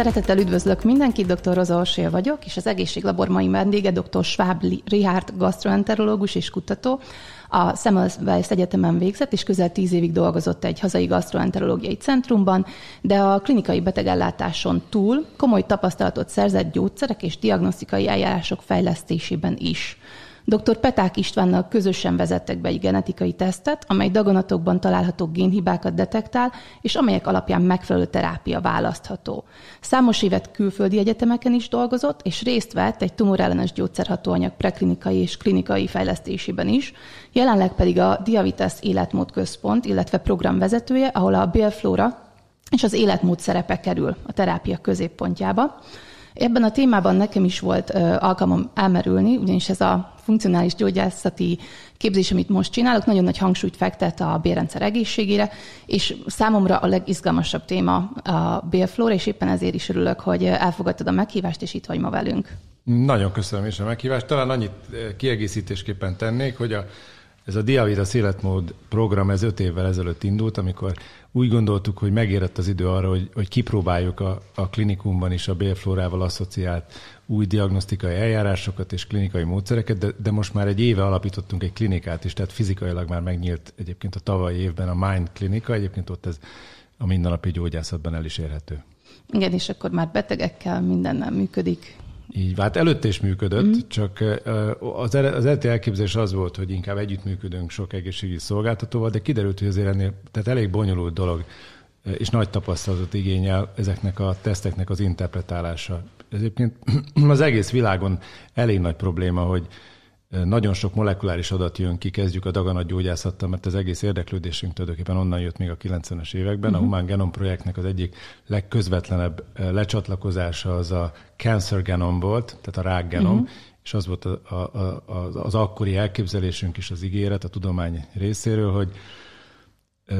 Szeretettel üdvözlök mindenkit, dr. Roza Orsél vagyok, és az egészséglabor mai vendége dr. Schwab Richard gastroenterológus és kutató. A Semmelweis Egyetemen végzett, és közel tíz évig dolgozott egy hazai gastroenterológiai centrumban, de a klinikai betegellátáson túl komoly tapasztalatot szerzett gyógyszerek és diagnosztikai eljárások fejlesztésében is. Dr. Peták Istvánnal közösen vezettek be egy genetikai tesztet, amely daganatokban található génhibákat detektál, és amelyek alapján megfelelő terápia választható. Számos évet külföldi egyetemeken is dolgozott, és részt vett egy tumorellenes gyógyszerhatóanyag preklinikai és klinikai fejlesztésében is, jelenleg pedig a Diavitas Életmódközpont, illetve program vezetője, ahol a Bélflóra és az életmód szerepe kerül a terápia középpontjába. Ebben a témában nekem is volt ö, alkalmam elmerülni, ugyanis ez a funkcionális gyógyászati képzés, amit most csinálok, nagyon nagy hangsúlyt fektet a bérrendszer egészségére, és számomra a legizgalmasabb téma a bélflóra, és éppen ezért is örülök, hogy elfogadtad a meghívást, és itt vagy ma velünk. Nagyon köszönöm is a meghívást. Talán annyit kiegészítésképpen tennék, hogy a, ez a Diavitas életmód program ez öt évvel ezelőtt indult, amikor úgy gondoltuk, hogy megérett az idő arra, hogy, hogy kipróbáljuk a, a klinikumban is a bélflórával asszociált új diagnosztikai eljárásokat és klinikai módszereket, de, de most már egy éve alapítottunk egy klinikát is, tehát fizikailag már megnyílt egyébként a tavalyi évben a Mind klinika, egyébként ott ez a mindennapi gyógyászatban el is érhető. Igen, és akkor már betegekkel mindennel működik. Így, hát előtt is működött, mm. csak az, az eredeti elképzelés az volt, hogy inkább együttműködünk sok egészségügyi szolgáltatóval, de kiderült, hogy azért ennél, tehát elég bonyolult dolog, és nagy tapasztalatot igényel ezeknek a teszteknek az interpretálása. Egyébként az egész világon elég nagy probléma, hogy nagyon sok molekuláris adat jön ki, kezdjük a daganatgyógyászattal, mert az egész érdeklődésünk tulajdonképpen onnan jött még a 90-es években. Uh-huh. A mhm. Human Genome projektnek az egyik legközvetlenebb lecsatlakozása az a Cancer Genome volt, tehát a rákgenom, uh-huh. és az volt a, a, a, az akkori elképzelésünk is az ígéret a tudomány részéről, hogy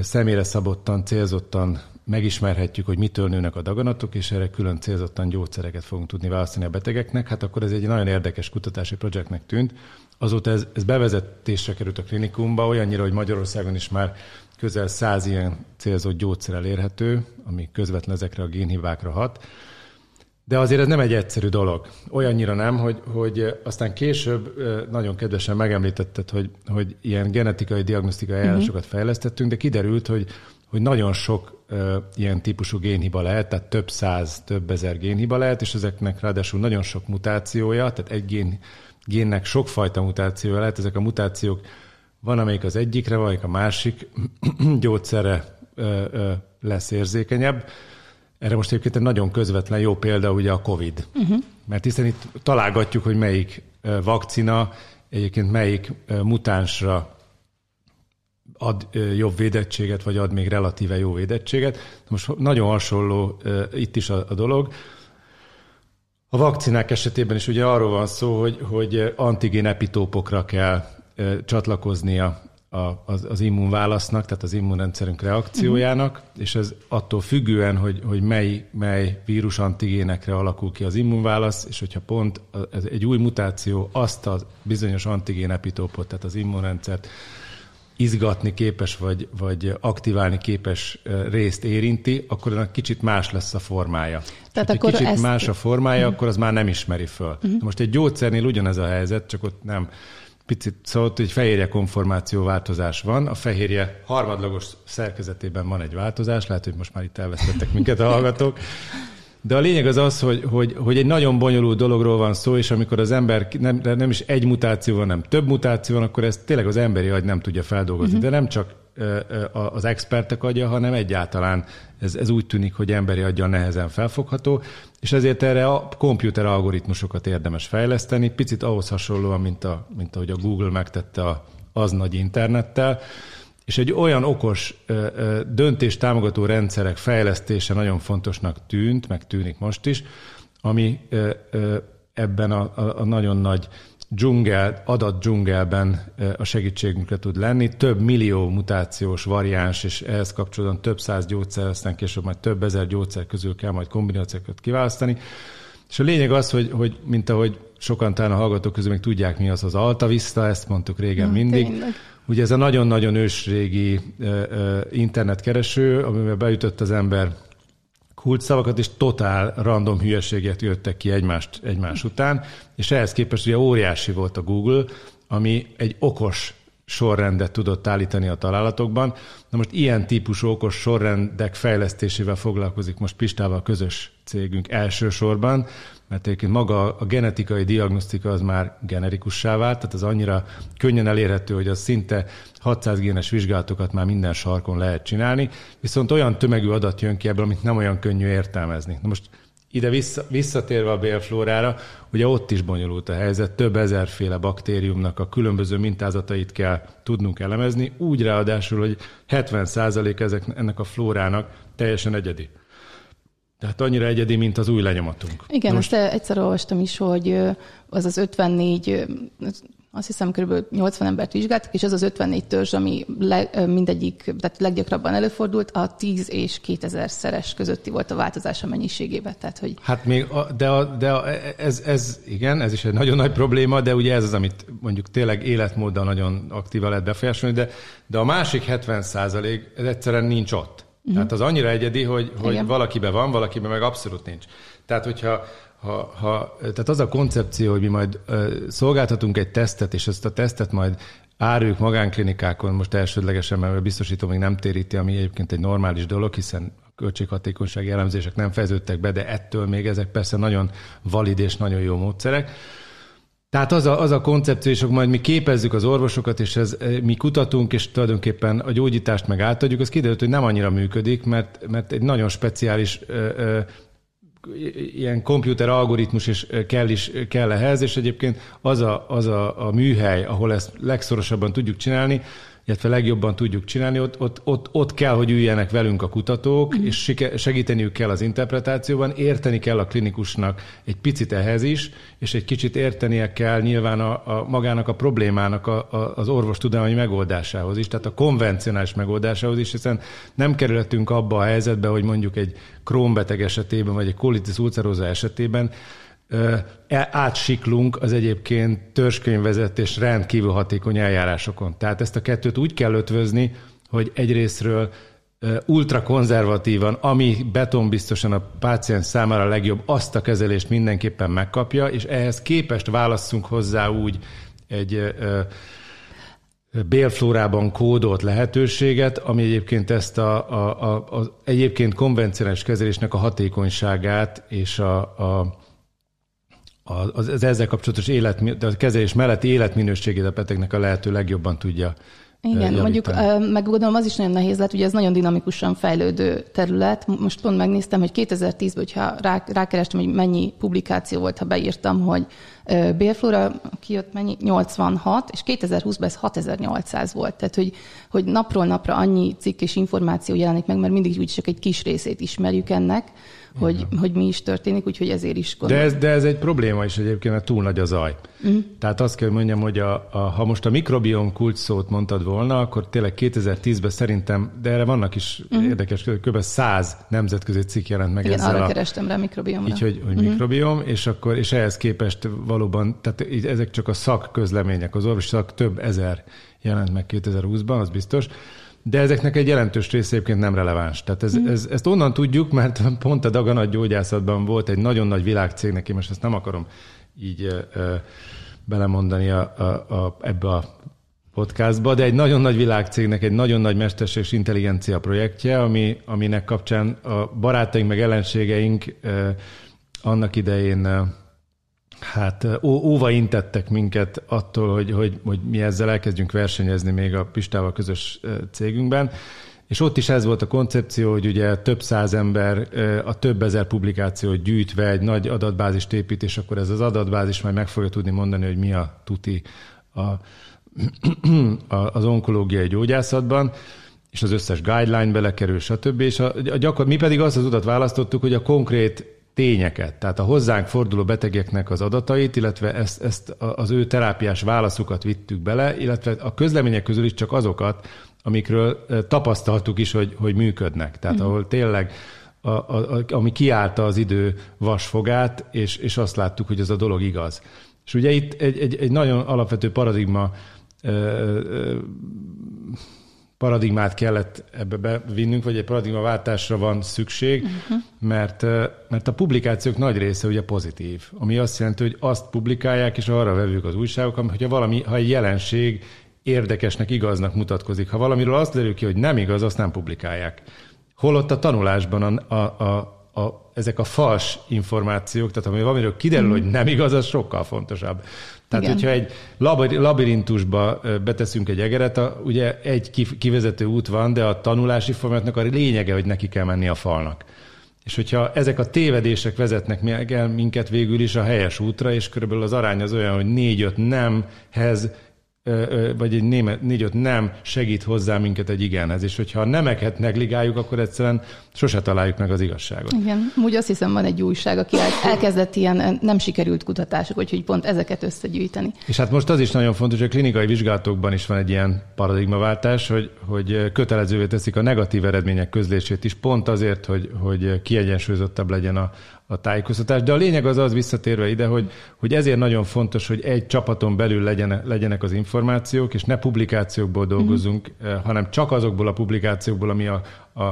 személyre szabottan, célzottan megismerhetjük, hogy mitől nőnek a daganatok, és erre külön célzottan gyógyszereket fogunk tudni választani a betegeknek. Hát akkor ez egy nagyon érdekes kutatási projektnek tűnt. Azóta ez, ez bevezetésre került a klinikumba, olyannyira, hogy Magyarországon is már közel száz ilyen célzott gyógyszer elérhető, ami közvetlen ezekre a génhibákra hat. De azért ez nem egy egyszerű dolog. Olyannyira nem, hogy, hogy aztán később nagyon kedvesen megemlítetted, hogy, hogy ilyen genetikai diagnosztikai mhm. eljárásokat uh-huh. fejlesztettünk, de kiderült, hogy, hogy nagyon sok ilyen típusú génhiba lehet, tehát több száz, több ezer génhiba lehet, és ezeknek ráadásul nagyon sok mutációja, tehát egy gén, génnek sokfajta mutációja lehet, ezek a mutációk van, amelyik az egyikre, van, amelyik a másik gyógyszerre ö, ö, lesz érzékenyebb. Erre most egyébként egy nagyon közvetlen jó példa ugye a COVID. Uh-huh. Mert hiszen itt találgatjuk, hogy melyik vakcina egyébként melyik mutánsra ad jobb védettséget, vagy ad még relatíve jó védettséget. Most nagyon hasonló itt is a, a dolog. A vakcinák esetében is ugye arról van szó, hogy, hogy antigén epitópokra kell csatlakoznia a, az, az immunválasznak, tehát az immunrendszerünk reakciójának, uh-huh. és ez attól függően, hogy, hogy mely, mely vírus antigénekre alakul ki az immunválasz, és hogyha pont egy új mutáció azt a bizonyos antigén epitópot, tehát az immunrendszert izgatni képes, vagy, vagy aktiválni képes részt érinti, akkor annak kicsit más lesz a formája. Tehát ha akkor kicsit ezt... más a formája, uh-huh. akkor az már nem ismeri föl. Uh-huh. Most egy gyógyszernél ugyanez a helyzet, csak ott nem picit szólt, hogy fehérje konformáció változás van. A fehérje harmadlagos szerkezetében van egy változás, lehet, hogy most már itt elvesztettek minket a hallgatók. De a lényeg az az, hogy, hogy, hogy egy nagyon bonyolult dologról van szó, és amikor az ember nem, nem is egy mutáció van, nem több mutáció van, akkor ezt tényleg az emberi agy nem tudja feldolgozni. Uh-huh. De nem csak az expertek agya, hanem egyáltalán ez, ez úgy tűnik, hogy emberi agya nehezen felfogható, és ezért erre a komputer algoritmusokat érdemes fejleszteni, picit ahhoz hasonlóan, mint, a, mint ahogy a Google megtette a, az nagy internettel, és egy olyan okos döntés támogató rendszerek fejlesztése nagyon fontosnak tűnt, meg tűnik most is, ami ebben a, a, a nagyon nagy dzsungel, adat dzsungelben a segítségünkre tud lenni. Több millió mutációs variáns, és ehhez kapcsolódóan több száz gyógyszer, aztán később majd több ezer gyógyszer közül kell majd kombinációkat kiválasztani. És a lényeg az, hogy, hogy mint ahogy sokan talán a hallgatók közül még tudják, mi az az Altavista, ezt mondtuk régen Na, mindig. Tényleg. Ugye ez a nagyon-nagyon ősrégi internetkereső, amivel beütött az ember kulcsszavakat, és totál random hülyeséget jöttek ki egymást, egymás után, és ehhez képest ugye óriási volt a Google, ami egy okos sorrendet tudott állítani a találatokban. Na most ilyen típusú okos sorrendek fejlesztésével foglalkozik most Pistával közös cégünk elsősorban, mert egyébként maga a genetikai diagnosztika az már generikussá vált, tehát az annyira könnyen elérhető, hogy az szinte 600 génes vizsgálatokat már minden sarkon lehet csinálni, viszont olyan tömegű adat jön ki ebből, amit nem olyan könnyű értelmezni. Na most ide vissza, visszatérve a bélflórára, ugye ott is bonyolult a helyzet, több ezerféle baktériumnak a különböző mintázatait kell tudnunk elemezni, úgy ráadásul, hogy 70% ezek, ennek a flórának teljesen egyedi. Tehát annyira egyedi, mint az új lenyomatunk. Igen, Most... ezt egyszer olvastam is, hogy az az 54, azt hiszem kb. 80 embert vizsgáltak, és az az 54 törzs, ami le, mindegyik, tehát leggyakrabban előfordult, a 10 és 2000 szeres közötti volt a változás a mennyiségében. Tehát, hogy... Hát még, a, de, a, de a, ez, ez, igen, ez is egy nagyon nagy probléma, de ugye ez az, amit mondjuk tényleg életmóddal nagyon aktívan lehet befolyásolni, de, de a másik 70 százalék, egyszerűen nincs ott. Uh-huh. Tehát az annyira egyedi, hogy, hogy valakiben van, valakiben meg abszolút nincs. Tehát, hogyha ha, ha, tehát az a koncepció, hogy mi majd uh, szolgáltatunk egy tesztet, és ezt a tesztet majd áruljuk magánklinikákon, most elsődlegesen, mert biztosító még nem téríti, ami egyébként egy normális dolog, hiszen a költséghatékonysági elemzések nem fejeződtek be, de ettől még ezek persze nagyon valid és nagyon jó módszerek. Tehát az a, az a koncepció, és majd mi képezzük az orvosokat, és ez, mi kutatunk, és tulajdonképpen a gyógyítást meg átadjuk, az kiderült, hogy nem annyira működik, mert, mert egy nagyon speciális ö, ö, ilyen komputer algoritmus is kell, is kell ehhez, és egyébként az a, az a, a műhely, ahol ezt legszorosabban tudjuk csinálni, illetve legjobban tudjuk csinálni, ott, ott, ott, ott kell, hogy üljenek velünk a kutatók, mm. és segíteniük kell az interpretációban, érteni kell a klinikusnak egy picit ehhez is, és egy kicsit értenie kell nyilván a, a magának a problémának a, a, az orvostudományi megoldásához is, tehát a konvencionális megoldásához is, hiszen nem kerülhetünk abba a helyzetbe, hogy mondjuk egy krónbeteg esetében, vagy egy colitis ulcerosa esetében átsiklunk az egyébként törzskönyvvezetés rendkívül hatékony eljárásokon. Tehát ezt a kettőt úgy kell ötvözni, hogy egyrésztről ultrakonzervatívan, ami betonbiztosan a páciens számára a legjobb, azt a kezelést mindenképpen megkapja, és ehhez képest válasszunk hozzá úgy egy bélflórában kódolt lehetőséget, ami egyébként ezt a, a, a, a egyébként konvencionális kezelésnek a hatékonyságát és a, a az, az ezzel kapcsolatos élet, a kezelés melletti életminőségét a betegnek a lehető legjobban tudja igen, javítani. mondjuk meg gondolom az is nagyon nehéz lett, ugye ez nagyon dinamikusan fejlődő terület. Most pont megnéztem, hogy 2010-ben, hogyha rá, rákerestem, hogy mennyi publikáció volt, ha beírtam, hogy bélflóra kijött mennyi? 86, és 2020-ban ez 6800 volt. Tehát, hogy, hogy napról napra annyi cikk és információ jelenik meg, mert mindig úgy csak egy kis részét ismerjük ennek hogy, hogy mi is történik, úgyhogy ezért is gondolom. De ez, de ez egy probléma is egyébként, mert túl nagy a zaj. Uh-huh. Tehát azt kell mondjam, hogy a, a, ha most a mikrobiom kulcs szót mondtad volna, akkor tényleg 2010-ben szerintem, de erre vannak is uh-huh. érdekes, kb. 100 nemzetközi cikk jelent meg Igen, ezzel arra a, kerestem rá mikrobiomra. Így, hogy, hogy uh-huh. mikrobiom, és akkor és ehhez képest valóban, tehát ezek csak a szakközlemények, az orvosi szak több ezer jelent meg 2020-ban, az biztos de ezeknek egy jelentős része egyébként nem releváns. Tehát ez, ez, ezt onnan tudjuk, mert pont a daganat gyógyászatban volt egy nagyon nagy világcégnek, én most ezt nem akarom így ö, belemondani a, a, a, ebbe a podcastba, de egy nagyon nagy világcégnek egy nagyon nagy mesterséges intelligencia projektje, ami, aminek kapcsán a barátaink meg ellenségeink ö, annak idején Hát óva intettek minket attól, hogy, hogy, hogy mi ezzel elkezdjünk versenyezni még a Pistával közös cégünkben, és ott is ez volt a koncepció, hogy ugye több száz ember a több ezer publikációt gyűjtve egy nagy adatbázist épít, és akkor ez az adatbázis majd meg fogja tudni mondani, hogy mi a tuti a, az onkológiai gyógyászatban és az összes guideline belekerül, stb. És a, a gyakor, mi pedig azt az utat választottuk, hogy a konkrét tényeket, tehát a hozzánk forduló betegeknek az adatait, illetve ezt, ezt az ő terápiás válaszukat vittük bele, illetve a közlemények közül is csak azokat, amikről tapasztaltuk is, hogy, hogy működnek. Tehát uh-huh. ahol tényleg a, a, a, ami kiállta az idő vasfogát, és, és azt láttuk, hogy ez a dolog igaz. És ugye itt egy, egy, egy nagyon alapvető paradigma ö, ö, paradigmát kellett ebbe bevinnünk, vagy egy paradigmaváltásra van szükség, uh-huh. mert, mert a publikációk nagy része ugye pozitív, ami azt jelenti, hogy azt publikálják, és arra vevők az újságok, hogyha valami, ha egy jelenség érdekesnek, igaznak mutatkozik. Ha valamiről azt derül ki, hogy nem igaz, azt nem publikálják. Holott a tanulásban a, a, a, a, ezek a fals információk, tehát ami valamiről kiderül, mm. hogy nem igaz, az sokkal fontosabb. Tehát, Igen. hogyha egy labirintusba beteszünk egy egeret, a, ugye egy kivezető út van, de a tanulási folyamatnak a lényege, hogy neki kell menni a falnak. És hogyha ezek a tévedések vezetnek el minket végül is a helyes útra, és körülbelül az arány az olyan, hogy négy-öt nemhez vagy egy német, négy-öt nem segít hozzá minket egy igenhez, és hogyha a nemeket negligáljuk, akkor egyszerűen sose találjuk meg az igazságot. Igen, úgy azt hiszem van egy újság, aki elkezdett ilyen nem sikerült kutatások, hogy pont ezeket összegyűjteni. És hát most az is nagyon fontos, hogy a klinikai vizsgálatokban is van egy ilyen paradigmaváltás, hogy, hogy kötelezővé teszik a negatív eredmények közlését is, pont azért, hogy, hogy kiegyensúlyozottabb legyen a, a tájékoztatás. De a lényeg az az visszatérve ide, hogy, hogy ezért nagyon fontos, hogy egy csapaton belül legyen, legyenek az információk, és ne publikációkból dolgozunk, mm-hmm. hanem csak azokból a publikációkból, ami a, a,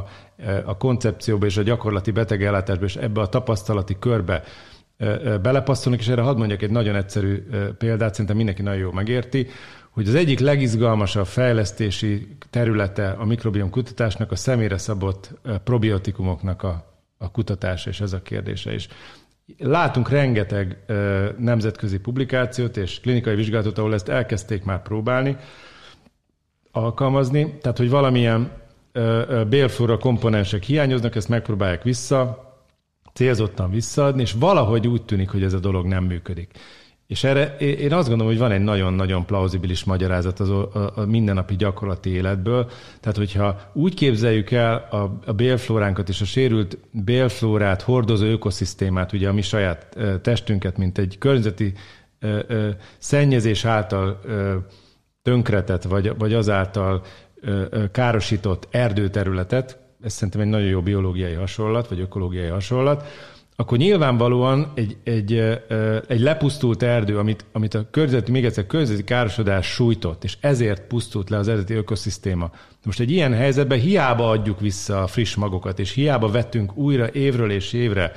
a koncepcióba és a gyakorlati betegellátásba és ebbe a tapasztalati körbe eh, belepasszolnak, és erre hadd mondjak egy nagyon egyszerű példát, szerintem mindenki nagyon jól megérti, hogy az egyik legizgalmasabb fejlesztési területe a mikrobiom kutatásnak a személyre szabott probiotikumoknak a a kutatás, és ez a kérdése is. Látunk rengeteg nemzetközi publikációt és klinikai vizsgálatot, ahol ezt elkezdték már próbálni, alkalmazni, tehát hogy valamilyen bélflóra komponensek hiányoznak, ezt megpróbálják vissza, célzottan visszaadni, és valahogy úgy tűnik, hogy ez a dolog nem működik. És erre én azt gondolom, hogy van egy nagyon-nagyon plauzibilis magyarázat az a, a mindennapi gyakorlati életből. Tehát, hogyha úgy képzeljük el a, a bélflóránkat és a sérült bélflórát hordozó ökoszisztémát, ugye a mi saját testünket, mint egy környezeti ö, ö, szennyezés által ö, tönkretett, vagy, vagy azáltal ö, ö, károsított erdőterületet, ez szerintem egy nagyon jó biológiai hasonlat, vagy ökológiai hasonlat, akkor nyilvánvalóan egy, egy, egy lepusztult erdő, amit, amit a környezeti, még egyszer környezeti károsodás sújtott, és ezért pusztult le az eredeti ökoszisztéma. Most egy ilyen helyzetben hiába adjuk vissza a friss magokat, és hiába vettünk újra évről és évre,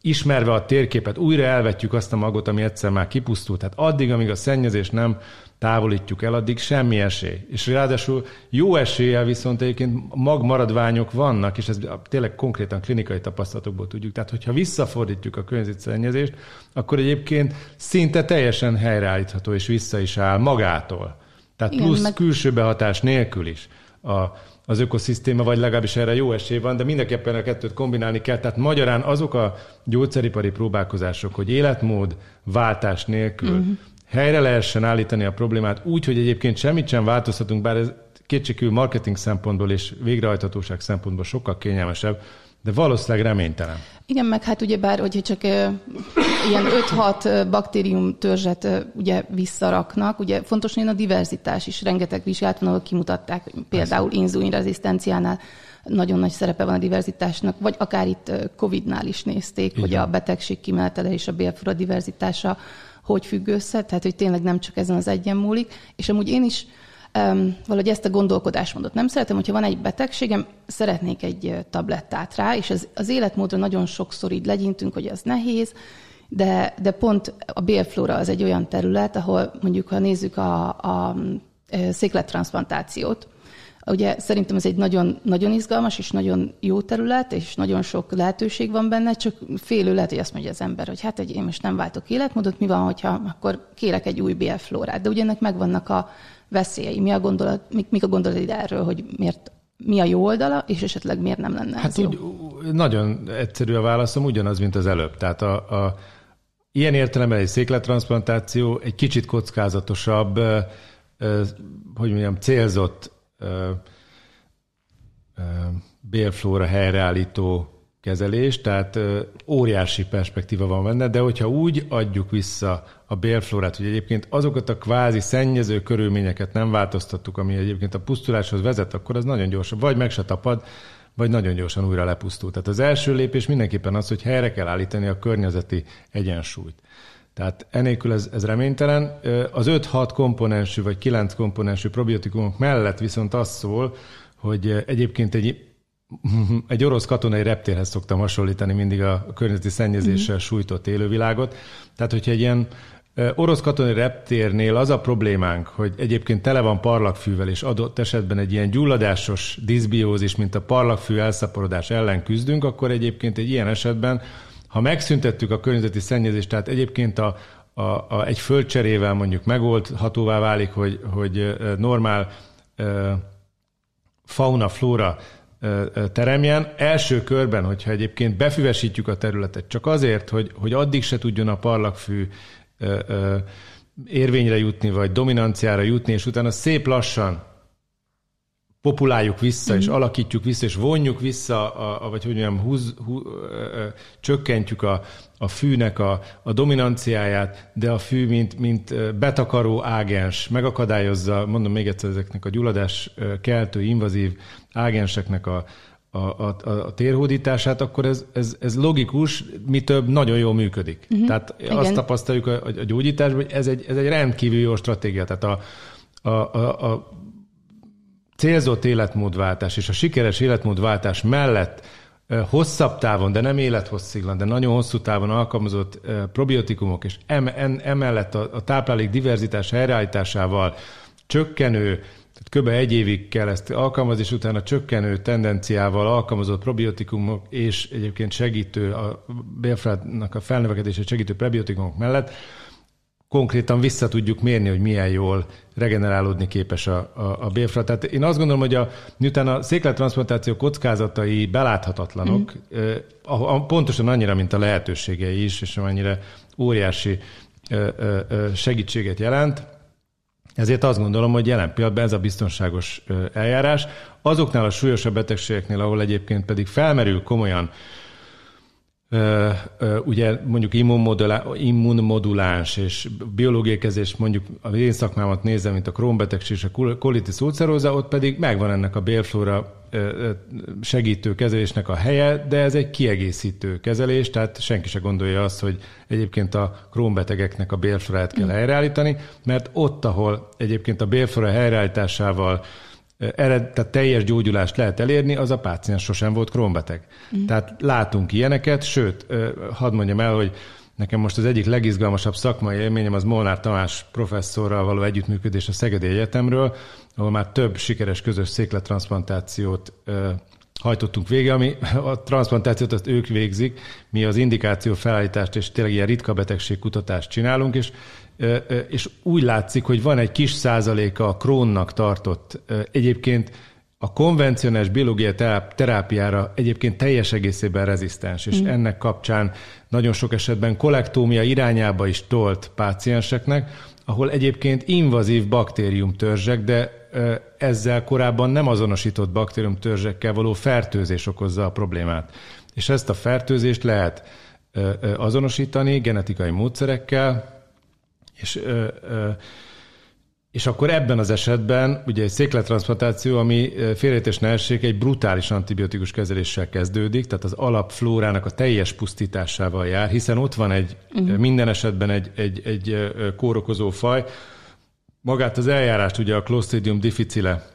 ismerve a térképet, újra elvetjük azt a magot, ami egyszer már kipusztult. Tehát addig, amíg a szennyezés nem távolítjuk el, addig semmi esély. És ráadásul jó eséllyel viszont egyébként magmaradványok vannak, és ez tényleg konkrétan klinikai tapasztalatokból tudjuk. Tehát, hogyha visszafordítjuk a környezetszennyezést, akkor egyébként szinte teljesen helyreállítható, és vissza is áll magától. Tehát Igen, plusz meg... külső behatás nélkül is a, az ökoszisztéma, vagy legalábbis erre jó esély van, de mindenképpen a kettőt kombinálni kell. Tehát magyarán azok a gyógyszeripari próbálkozások, hogy életmód váltás nélkül uh-huh helyre lehessen állítani a problémát úgy, hogy egyébként semmit sem változtatunk, bár ez kétségkívül marketing szempontból és végrehajthatóság szempontból sokkal kényelmesebb, de valószínűleg reménytelen. Igen, meg hát ugye bár, hogyha csak ilyen 5-6 baktérium törzset ugye visszaraknak, ugye fontos hogy a diverzitás is. Rengeteg vizsgálat van, ahol kimutatták, például inzulinrezisztenciánál nagyon nagy szerepe van a diverzitásnak, vagy akár itt Covid-nál is nézték, Igen. hogy a betegség kimenetele és a bélfura diverzitása hogy függ össze, tehát hogy tényleg nem csak ezen az egyen múlik. És amúgy én is um, valahogy ezt a gondolkodásmódot nem szeretem, hogyha van egy betegségem, szeretnék egy tablettát rá, és az, az életmódra nagyon sokszor így legyintünk, hogy ez nehéz, de, de pont a bélflóra az egy olyan terület, ahol mondjuk, ha nézzük a, a széklettransplantációt, Ugye szerintem ez egy nagyon, nagyon izgalmas és nagyon jó terület, és nagyon sok lehetőség van benne, csak félő lehet, hogy azt mondja az ember, hogy hát hogy én most nem váltok életmódot, mi van, hogyha akkor kérek egy új BF-flórát. De ugye ennek megvannak a veszélyei. Mi a gondolat, mik, mik a gondolatid erről, hogy miért mi a jó oldala, és esetleg miért nem lenne hát ez úgy, jó? Nagyon egyszerű a válaszom, ugyanaz, mint az előbb. Tehát a, a ilyen értelemben egy széklettransplantáció egy kicsit kockázatosabb, hogy mondjam, célzott bélflóra helyreállító kezelés, tehát óriási perspektíva van benne, de hogyha úgy adjuk vissza a bélflórát, hogy egyébként azokat a kvázi szennyező körülményeket nem változtattuk, ami egyébként a pusztuláshoz vezet, akkor az nagyon gyorsan, vagy meg se tapad, vagy nagyon gyorsan újra lepusztul. Tehát az első lépés mindenképpen az, hogy helyre kell állítani a környezeti egyensúlyt. Tehát enélkül ez, ez reménytelen. Az 5-6 komponensű vagy 9 komponensű probiotikumok mellett viszont az szól, hogy egyébként egy egy orosz katonai reptérhez szoktam hasonlítani mindig a környezeti szennyezéssel mm-hmm. sújtott élővilágot. Tehát, hogyha egy ilyen orosz katonai reptérnél az a problémánk, hogy egyébként tele van parlagfűvel, és adott esetben egy ilyen gyulladásos diszbiózis, mint a parlagfű elszaporodás ellen küzdünk, akkor egyébként egy ilyen esetben, ha megszüntettük a környezeti szennyezést, tehát egyébként a, a, a, egy földcserével mondjuk megoldhatóvá válik, hogy, hogy normál fauna-flóra teremjen. Első körben, hogyha egyébként befüvesítjük a területet, csak azért, hogy, hogy addig se tudjon a parlagfű érvényre jutni, vagy dominanciára jutni, és utána szép lassan populáljuk vissza, mm. és mhm. alakítjuk vissza, és vonjuk vissza, a, a, vagy hogy mondjam, húz, hú, ö, ö, csökkentjük a, a fűnek a, a dominanciáját, de a fű, mint, mint betakaró ágens, megakadályozza, mondom még egyszer, ezeknek a gyulladás keltő, invazív ágenseknek a, a, a, a térhódítását, akkor ez, ez, ez logikus, mi több nagyon jól működik. Uh-huh. Tehát Igen. azt tapasztaljuk a, a gyógyításban, hogy ez egy, ez egy rendkívül jó stratégia. Tehát a, a, a, a célzott életmódváltás és a sikeres életmódváltás mellett hosszabb távon, de nem élethossziglan, de nagyon hosszú távon alkalmazott probiotikumok, és emellett a, táplálék diverzitás helyreállításával csökkenő, tehát kb. egy évig kell ezt alkalmazni, és utána csökkenő tendenciával alkalmazott probiotikumok és egyébként segítő, a bélfrádnak a felnövekedését segítő prebiotikumok mellett konkrétan vissza tudjuk mérni, hogy milyen jól regenerálódni képes a, a, a bélfra. Tehát én azt gondolom, hogy a, miután a széklettransplantáció kockázatai beláthatatlanok, mm. eh, a, pontosan annyira, mint a lehetőségei is, és annyira óriási eh, eh, segítséget jelent, ezért azt gondolom, hogy jelen pillanatban ez a biztonságos eljárás. Azoknál a súlyosabb betegségeknél, ahol egyébként pedig felmerül komolyan ugye mondjuk immunmoduláns és biológiai kezés, mondjuk a én szakmámat nézem, mint a krónbetegség és a colitis ulcerosa, ott pedig megvan ennek a bélflóra segítő kezelésnek a helye, de ez egy kiegészítő kezelés, tehát senki se gondolja azt, hogy egyébként a krónbetegeknek a bélflórát kell mm. helyreállítani, mert ott, ahol egyébként a bélflóra helyreállításával ered, tehát teljes gyógyulást lehet elérni, az a páciens sosem volt krónbeteg. Mm. Tehát látunk ilyeneket, sőt, hadd mondjam el, hogy nekem most az egyik legizgalmasabb szakmai élményem az Molnár Tamás professzorral való együttműködés a Szegedi Egyetemről, ahol már több sikeres közös székletransplantációt hajtottunk végre, ami a transplantációt azt ők végzik, mi az indikáció felállítást és tényleg ilyen ritka betegség kutatást csinálunk, és és úgy látszik, hogy van egy kis százaléka a krónnak tartott. Egyébként a konvencionális biológiai terápiára egyébként teljes egészében rezisztens, és mm. ennek kapcsán nagyon sok esetben kolektómia irányába is tolt pácienseknek, ahol egyébként invazív baktériumtörzsek, de ezzel korábban nem azonosított baktériumtörzsekkel való fertőzés okozza a problémát. És ezt a fertőzést lehet azonosítani genetikai módszerekkel, és, ö, ö, és akkor ebben az esetben ugye egy székletransplantáció, ami félrejtés ne essék, egy brutális antibiotikus kezeléssel kezdődik, tehát az alapflórának a teljes pusztításával jár, hiszen ott van egy uh-huh. minden esetben egy, egy, egy kórokozó faj. Magát az eljárást ugye a Clostridium difficile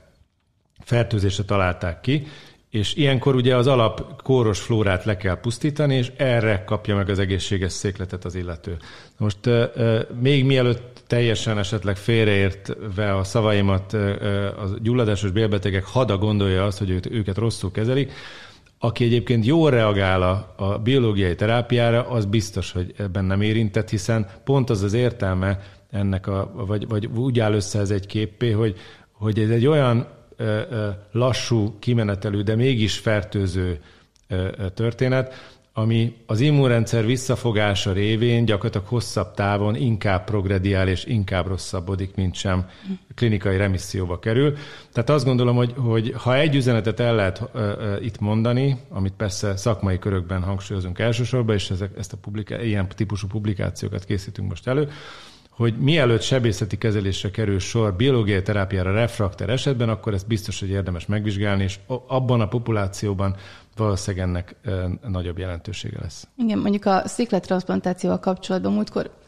fertőzésre találták ki, és ilyenkor ugye az alap kóros flórát le kell pusztítani, és erre kapja meg az egészséges székletet az illető. Most még mielőtt teljesen esetleg félreértve a szavaimat a gyulladásos bélbetegek hada gondolja azt, hogy őket rosszul kezelik, aki egyébként jól reagál a, a biológiai terápiára, az biztos, hogy ebben nem érintett, hiszen pont az az értelme ennek, a, vagy, vagy úgy áll össze ez egy képpé, hogy, hogy ez egy olyan lassú, kimenetelő, de mégis fertőző történet, ami az immunrendszer visszafogása révén gyakorlatilag hosszabb távon inkább progrediál és inkább rosszabbodik, mint sem klinikai remisszióba kerül. Tehát azt gondolom, hogy, hogy ha egy üzenetet el lehet uh, uh, itt mondani, amit persze szakmai körökben hangsúlyozunk elsősorban, és ezek, ezt a publiká- ilyen típusú publikációkat készítünk most elő, hogy mielőtt sebészeti kezelésre kerül sor biológiai terápiára refrakter esetben, akkor ezt biztos, hogy érdemes megvizsgálni, és abban a populációban valószínűleg ennek nagyobb jelentősége lesz. Igen, mondjuk a széklettransplantációval kapcsolatban múltkor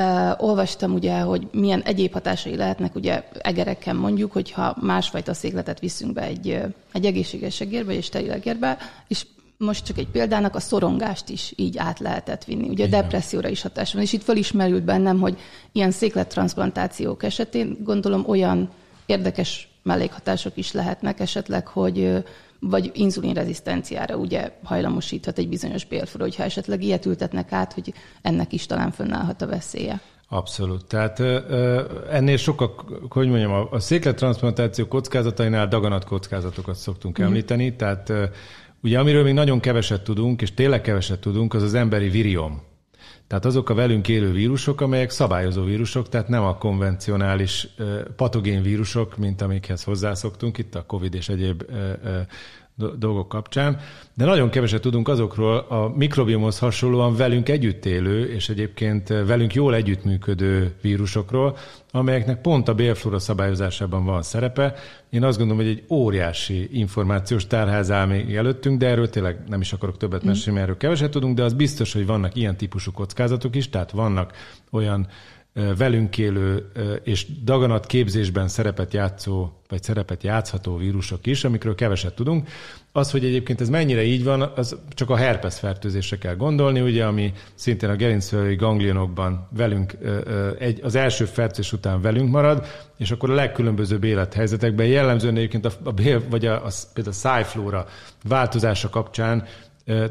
Uh, olvastam ugye, hogy milyen egyéb hatásai lehetnek, ugye egereken mondjuk, hogyha másfajta székletet viszünk be egy, egy egészséges egérbe és steril egérbe, és most csak egy példának a szorongást is így át lehetett vinni. Ugye Igen. depresszióra is hatás van, és itt fölismerült bennem, hogy ilyen széklettransplantációk esetén gondolom olyan érdekes mellékhatások is lehetnek esetleg, hogy vagy inzulinrezisztenciára ugye hajlamosíthat egy bizonyos bélfura, hogyha esetleg ilyet ültetnek át, hogy ennek is talán fönnállhat a veszélye. Abszolút. Tehát ennél sokkal, hogy mondjam, a széklettransplantáció kockázatainál daganat kockázatokat szoktunk említeni, tehát ugye amiről még nagyon keveset tudunk, és tényleg keveset tudunk, az az emberi viriom. Tehát azok a velünk élő vírusok, amelyek szabályozó vírusok, tehát nem a konvencionális patogén vírusok, mint amikhez hozzászoktunk itt a COVID és egyéb dolgok kapcsán, de nagyon keveset tudunk azokról a mikrobiomhoz hasonlóan velünk együtt élő, és egyébként velünk jól együttműködő vírusokról, amelyeknek pont a bélflóra szabályozásában van szerepe. Én azt gondolom, hogy egy óriási információs tárház áll még előttünk, de erről tényleg nem is akarok többet mesélni, mert erről keveset tudunk, de az biztos, hogy vannak ilyen típusú kockázatok is, tehát vannak olyan velünk élő és daganat képzésben szerepet játszó, vagy szerepet játszható vírusok is, amikről keveset tudunk. Az, hogy egyébként ez mennyire így van, az csak a herpes fertőzésre kell gondolni, ugye, ami szintén a gerincvelői ganglionokban velünk, egy, az első fertőzés után velünk marad, és akkor a legkülönbözőbb élethelyzetekben jellemzően egyébként a, a vagy a, a, például a szájflóra változása kapcsán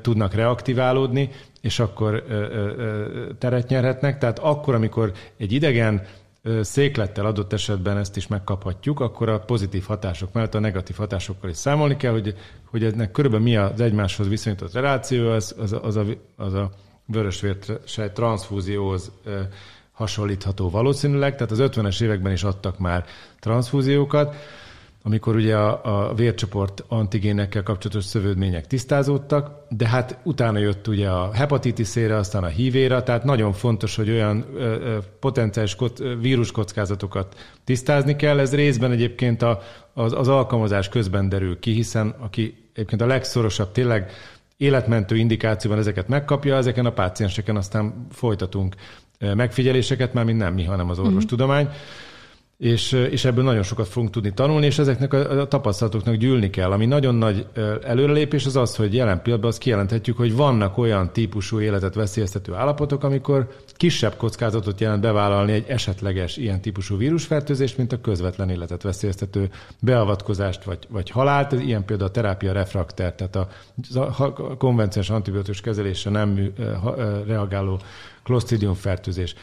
tudnak reaktiválódni, és akkor teret nyerhetnek. Tehát akkor, amikor egy idegen széklettel adott esetben ezt is megkaphatjuk, akkor a pozitív hatások mellett a negatív hatásokkal is számolni kell, hogy, hogy ennek körülbelül mi az egymáshoz viszonyított reláció, az, az, az, a, az a vörösvérsej transfúzióhoz hasonlítható valószínűleg, tehát az 50-es években is adtak már transfúziókat, amikor ugye a, a vércsoport antigénekkel kapcsolatos szövődmények tisztázódtak, de hát utána jött ugye a hepatitisére, aztán a hívére, tehát nagyon fontos, hogy olyan ö, ö, potenciális kot, víruskockázatokat tisztázni kell. Ez részben egyébként a, az, az alkalmazás közben derül ki, hiszen aki egyébként a legszorosabb, tényleg életmentő indikációban ezeket megkapja, ezeken a pácienseken aztán folytatunk megfigyeléseket, már mind nem mi, hanem az orvostudomány. Mm-hmm és, és ebből nagyon sokat fogunk tudni tanulni, és ezeknek a, a tapasztalatoknak gyűlni kell. Ami nagyon nagy előrelépés az az, hogy jelen pillanatban azt kijelenthetjük, hogy vannak olyan típusú életet veszélyeztető állapotok, amikor kisebb kockázatot jelent bevállalni egy esetleges ilyen típusú vírusfertőzést, mint a közvetlen életet veszélyeztető beavatkozást vagy, vagy halált. Ilyen például a terápia refrakter, tehát a, a konvencionális antibiotikus kezelésre nem reagáló Clostridium fertőzés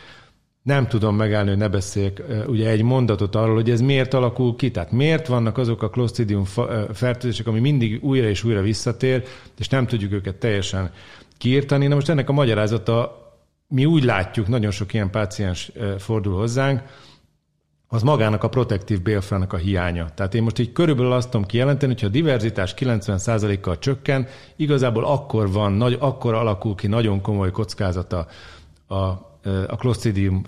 nem tudom megállni, hogy ne beszéljek ugye egy mondatot arról, hogy ez miért alakul ki, tehát miért vannak azok a Clostridium fertőzések, ami mindig újra és újra visszatér, és nem tudjuk őket teljesen kiírtani. Na most ennek a magyarázata, mi úgy látjuk, nagyon sok ilyen páciens fordul hozzánk, az magának a protektív bélfrának a hiánya. Tehát én most így körülbelül azt tudom kijelenteni, hogy ha a diverzitás 90%-kal csökken, igazából akkor van, nagy, akkor alakul ki nagyon komoly kockázata a a Clostridium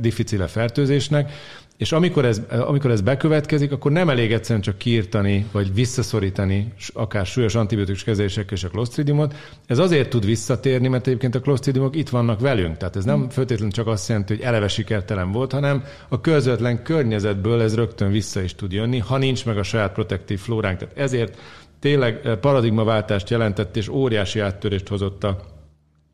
difficile fertőzésnek, és amikor ez, amikor ez bekövetkezik, akkor nem elég egyszerűen csak kiírtani, vagy visszaszorítani akár súlyos antibiotikus kezelésekkel és a Clostridiumot. Ez azért tud visszatérni, mert egyébként a Clostridiumok itt vannak velünk. Tehát ez nem feltétlenül csak azt jelenti, hogy eleve sikertelen volt, hanem a közvetlen környezetből ez rögtön vissza is tud jönni, ha nincs meg a saját protektív flóránk. Tehát ezért tényleg paradigmaváltást jelentett és óriási áttörést hozott a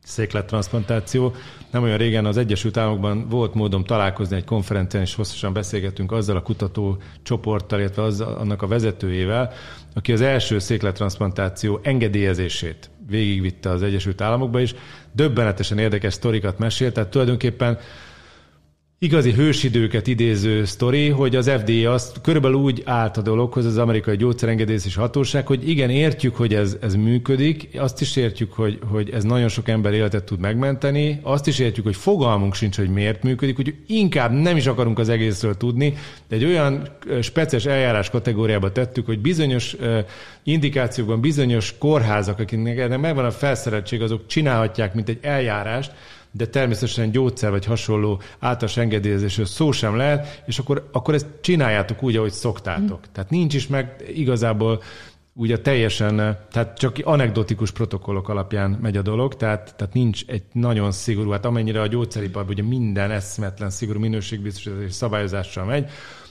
széklettransplantáció. Nem olyan régen az Egyesült Államokban volt módom találkozni egy konferencián, és hosszasan beszélgetünk azzal a kutató csoporttal, illetve az, annak a vezetőjével, aki az első széklettransplantáció engedélyezését végigvitte az Egyesült Államokba is. Döbbenetesen érdekes sztorikat mesélt, tehát tulajdonképpen igazi hősidőket idéző sztori, hogy az FDA azt körülbelül úgy állt a dologhoz, az amerikai gyógyszerengedészési hatóság, hogy igen, értjük, hogy ez, ez működik, azt is értjük, hogy, hogy ez nagyon sok ember életet tud megmenteni, azt is értjük, hogy fogalmunk sincs, hogy miért működik, hogy inkább nem is akarunk az egészről tudni, de egy olyan speciális eljárás kategóriába tettük, hogy bizonyos indikációkban bizonyos kórházak, akiknek ennek megvan a felszereltség, azok csinálhatják, mint egy eljárást, de természetesen gyógyszer vagy hasonló általános engedélyezésről szó sem lehet, és akkor, akkor ezt csináljátok úgy, ahogy szoktátok. Mm. Tehát nincs is meg igazából ugye teljesen, tehát csak anekdotikus protokollok alapján megy a dolog, tehát, tehát nincs egy nagyon szigorú, hát amennyire a gyógyszeriparban ugye minden eszmetlen szigorú minőségbiztosítási szabályozással megy.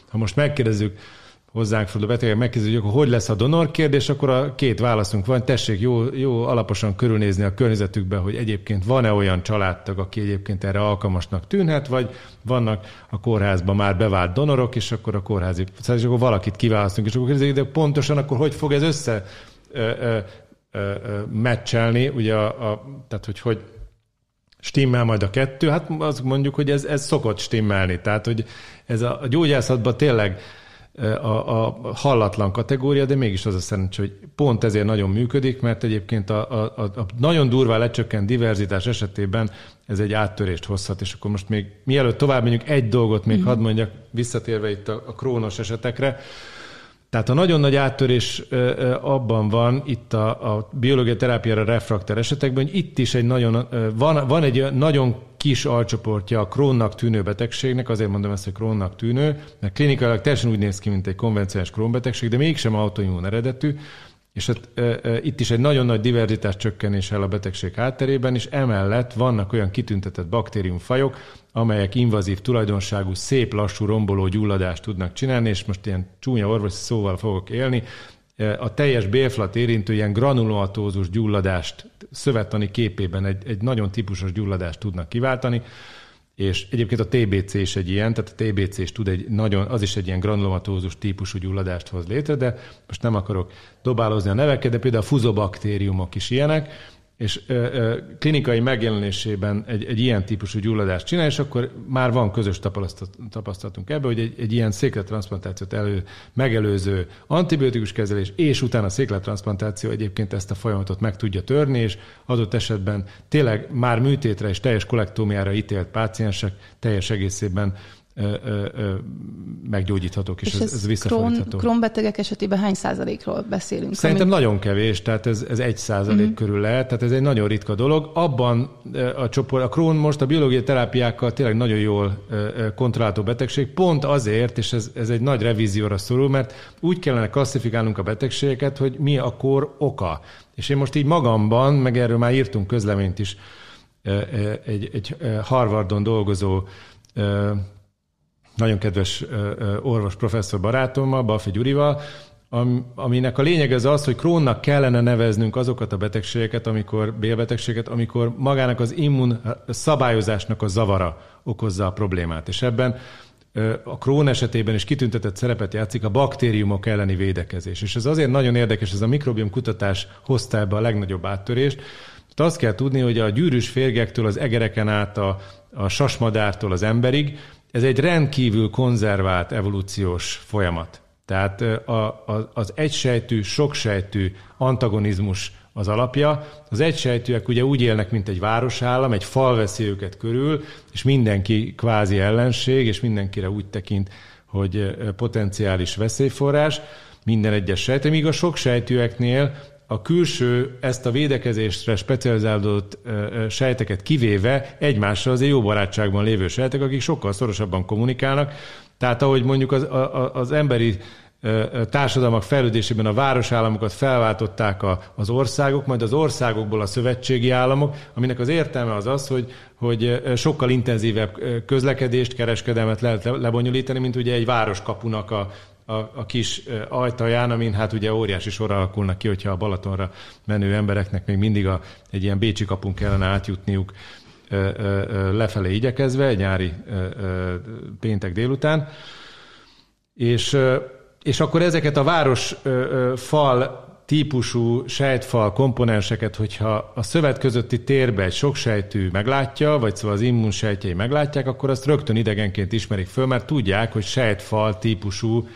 Ha most megkérdezzük hozzánk forduló betegek megkérdezik, hogy hogy lesz a donor kérdés, akkor a két válaszunk van. Tessék jó, jó alaposan körülnézni a környezetükbe, hogy egyébként van-e olyan családtag, aki egyébként erre alkalmasnak tűnhet, vagy vannak a kórházban már bevált donorok, és akkor a kórházi, szóval és akkor valakit kiválasztunk, és akkor kérdezik, de pontosan akkor hogy fog ez össze ö, ö, ö, meccselni, ugye a, a, tehát hogy hogy stimmel majd a kettő, hát azt mondjuk, hogy ez, ez szokott stimmelni, tehát hogy ez a, a gyógyászatban tényleg a, a hallatlan kategória, de mégis az a szerencsé, hogy pont ezért nagyon működik, mert egyébként a, a, a, a nagyon durvá lecsökkent diverzitás esetében ez egy áttörést hozhat, és akkor most még mielőtt tovább megyünk, egy dolgot még uh-huh. hadd mondjak, visszatérve itt a, a krónos esetekre, tehát a nagyon nagy áttörés abban van, itt a, a biológiai terápiára refrakter esetekben, hogy itt is egy nagyon, van, van egy nagyon kis alcsoportja a krónnak tűnő betegségnek, azért mondom ezt, hogy krónnak tűnő, mert klinikailag teljesen úgy néz ki, mint egy konvencionális krónbetegség, de mégsem autoimmun eredetű, és hát, e, e, itt is egy nagyon nagy diverzitás csökkenéssel a betegség hátterében, és emellett vannak olyan kitüntetett baktériumfajok, amelyek invazív tulajdonságú, szép lassú romboló gyulladást tudnak csinálni, és most ilyen csúnya orvosi szóval fogok élni, a teljes bélflat érintő ilyen granulomatózus gyulladást szövettani képében egy, egy nagyon típusos gyulladást tudnak kiváltani, és egyébként a TBC is egy ilyen, tehát a TBC is tud egy nagyon, az is egy ilyen granulomatózus típusú gyulladást hoz létre, de most nem akarok dobálozni a neveket, de például a fuzobaktériumok is ilyenek, és ö, ö, klinikai megjelenésében egy, egy ilyen típusú gyulladást csinál, és akkor már van közös tapasztalatunk ebbe, hogy egy, egy ilyen széklettransplantációt elő, megelőző antibiotikus kezelés, és utána a széklettransplantáció egyébként ezt a folyamatot meg tudja törni, és adott esetben tényleg már műtétre és teljes kollektómiára ítélt páciensek teljes egészében meggyógyíthatók, és, és ez, ez visszafordítható. Krón betegek esetében hány százalékról beszélünk? Szerintem amit... nagyon kevés, tehát ez, ez egy százalék uh-huh. körül lehet, tehát ez egy nagyon ritka dolog. Abban a csoport, a Krón most a biológiai terápiákkal tényleg nagyon jól kontrollálható betegség, pont azért, és ez, ez egy nagy revízióra szorul, mert úgy kellene klasszifikálnunk a betegségeket, hogy mi a kor oka. És én most így magamban, meg erről már írtunk közleményt is, egy, egy Harvardon dolgozó nagyon kedves orvos professzor barátommal, Balfi Gyurival, aminek a lényeg az az, hogy krónnak kellene neveznünk azokat a betegségeket, amikor bélbetegséget, amikor magának az immun szabályozásnak a zavara okozza a problémát. És ebben a krón esetében is kitüntetett szerepet játszik a baktériumok elleni védekezés. És ez azért nagyon érdekes, ez a mikrobiom kutatás hozta ebbe a legnagyobb áttörést. Tehát azt kell tudni, hogy a gyűrűs férgektől az egereken át a, a sasmadártól az emberig ez egy rendkívül konzervált evolúciós folyamat. Tehát a, a, az egysejtű, soksejtű antagonizmus az alapja. Az egysejtűek ugye úgy élnek, mint egy városállam, egy fal veszi őket körül, és mindenki kvázi ellenség, és mindenkire úgy tekint, hogy potenciális veszélyforrás minden egyes sejt, míg a soksejtűeknél a külső ezt a védekezésre specializálódott sejteket kivéve egymással azért jó barátságban lévő sejtek, akik sokkal szorosabban kommunikálnak. Tehát ahogy mondjuk az, az emberi társadalmak fejlődésében a városállamokat felváltották a, az országok, majd az országokból a szövetségi államok, aminek az értelme az az, hogy, hogy sokkal intenzívebb közlekedést, kereskedelmet lehet lebonyolítani, mint ugye egy városkapunak a, a, a kis ajtaján, amin hát ugye óriási sor alakulnak ki, hogyha a Balatonra menő embereknek még mindig a, egy ilyen Bécsi kapun kellene átjutniuk ö, ö, lefelé igyekezve, nyári ö, ö, péntek délután. És, ö, és akkor ezeket a város ö, ö, fal típusú sejtfal komponenseket, hogyha a szövet közötti térbe egy sok sejtű meglátja, vagy szóval az immunsejtjei meglátják, akkor azt rögtön idegenként ismerik föl, mert tudják, hogy sejtfal típusú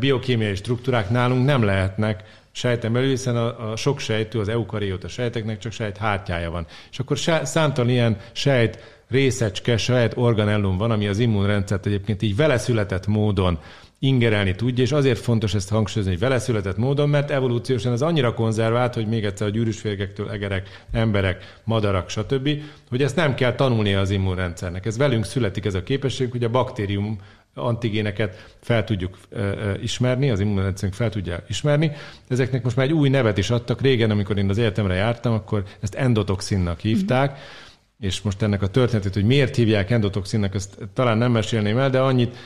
biokémiai struktúrák nálunk nem lehetnek sejten belül, hiszen a, a sok sejtű, az eukarióta sejteknek csak sejt hátjája van. És akkor számtalan ilyen sejt részecske, sejt organellum van, ami az immunrendszert egyébként így vele született módon ingerelni tudja, és azért fontos ezt hangsúlyozni, hogy vele született módon, mert evolúciósan ez annyira konzervált, hogy még egyszer a gyűrűsférgektől egerek, emberek, madarak, stb., hogy ezt nem kell tanulnia az immunrendszernek. Ez velünk születik ez a képesség, hogy a baktérium antigéneket fel tudjuk ismerni, az immunrendszerünk fel tudja ismerni. Ezeknek most már egy új nevet is adtak. Régen, amikor én az egyetemre jártam, akkor ezt endotoxinnak hívták, mm-hmm és most ennek a történetét, hogy miért hívják endotoxinnak, ezt talán nem mesélném el, de annyit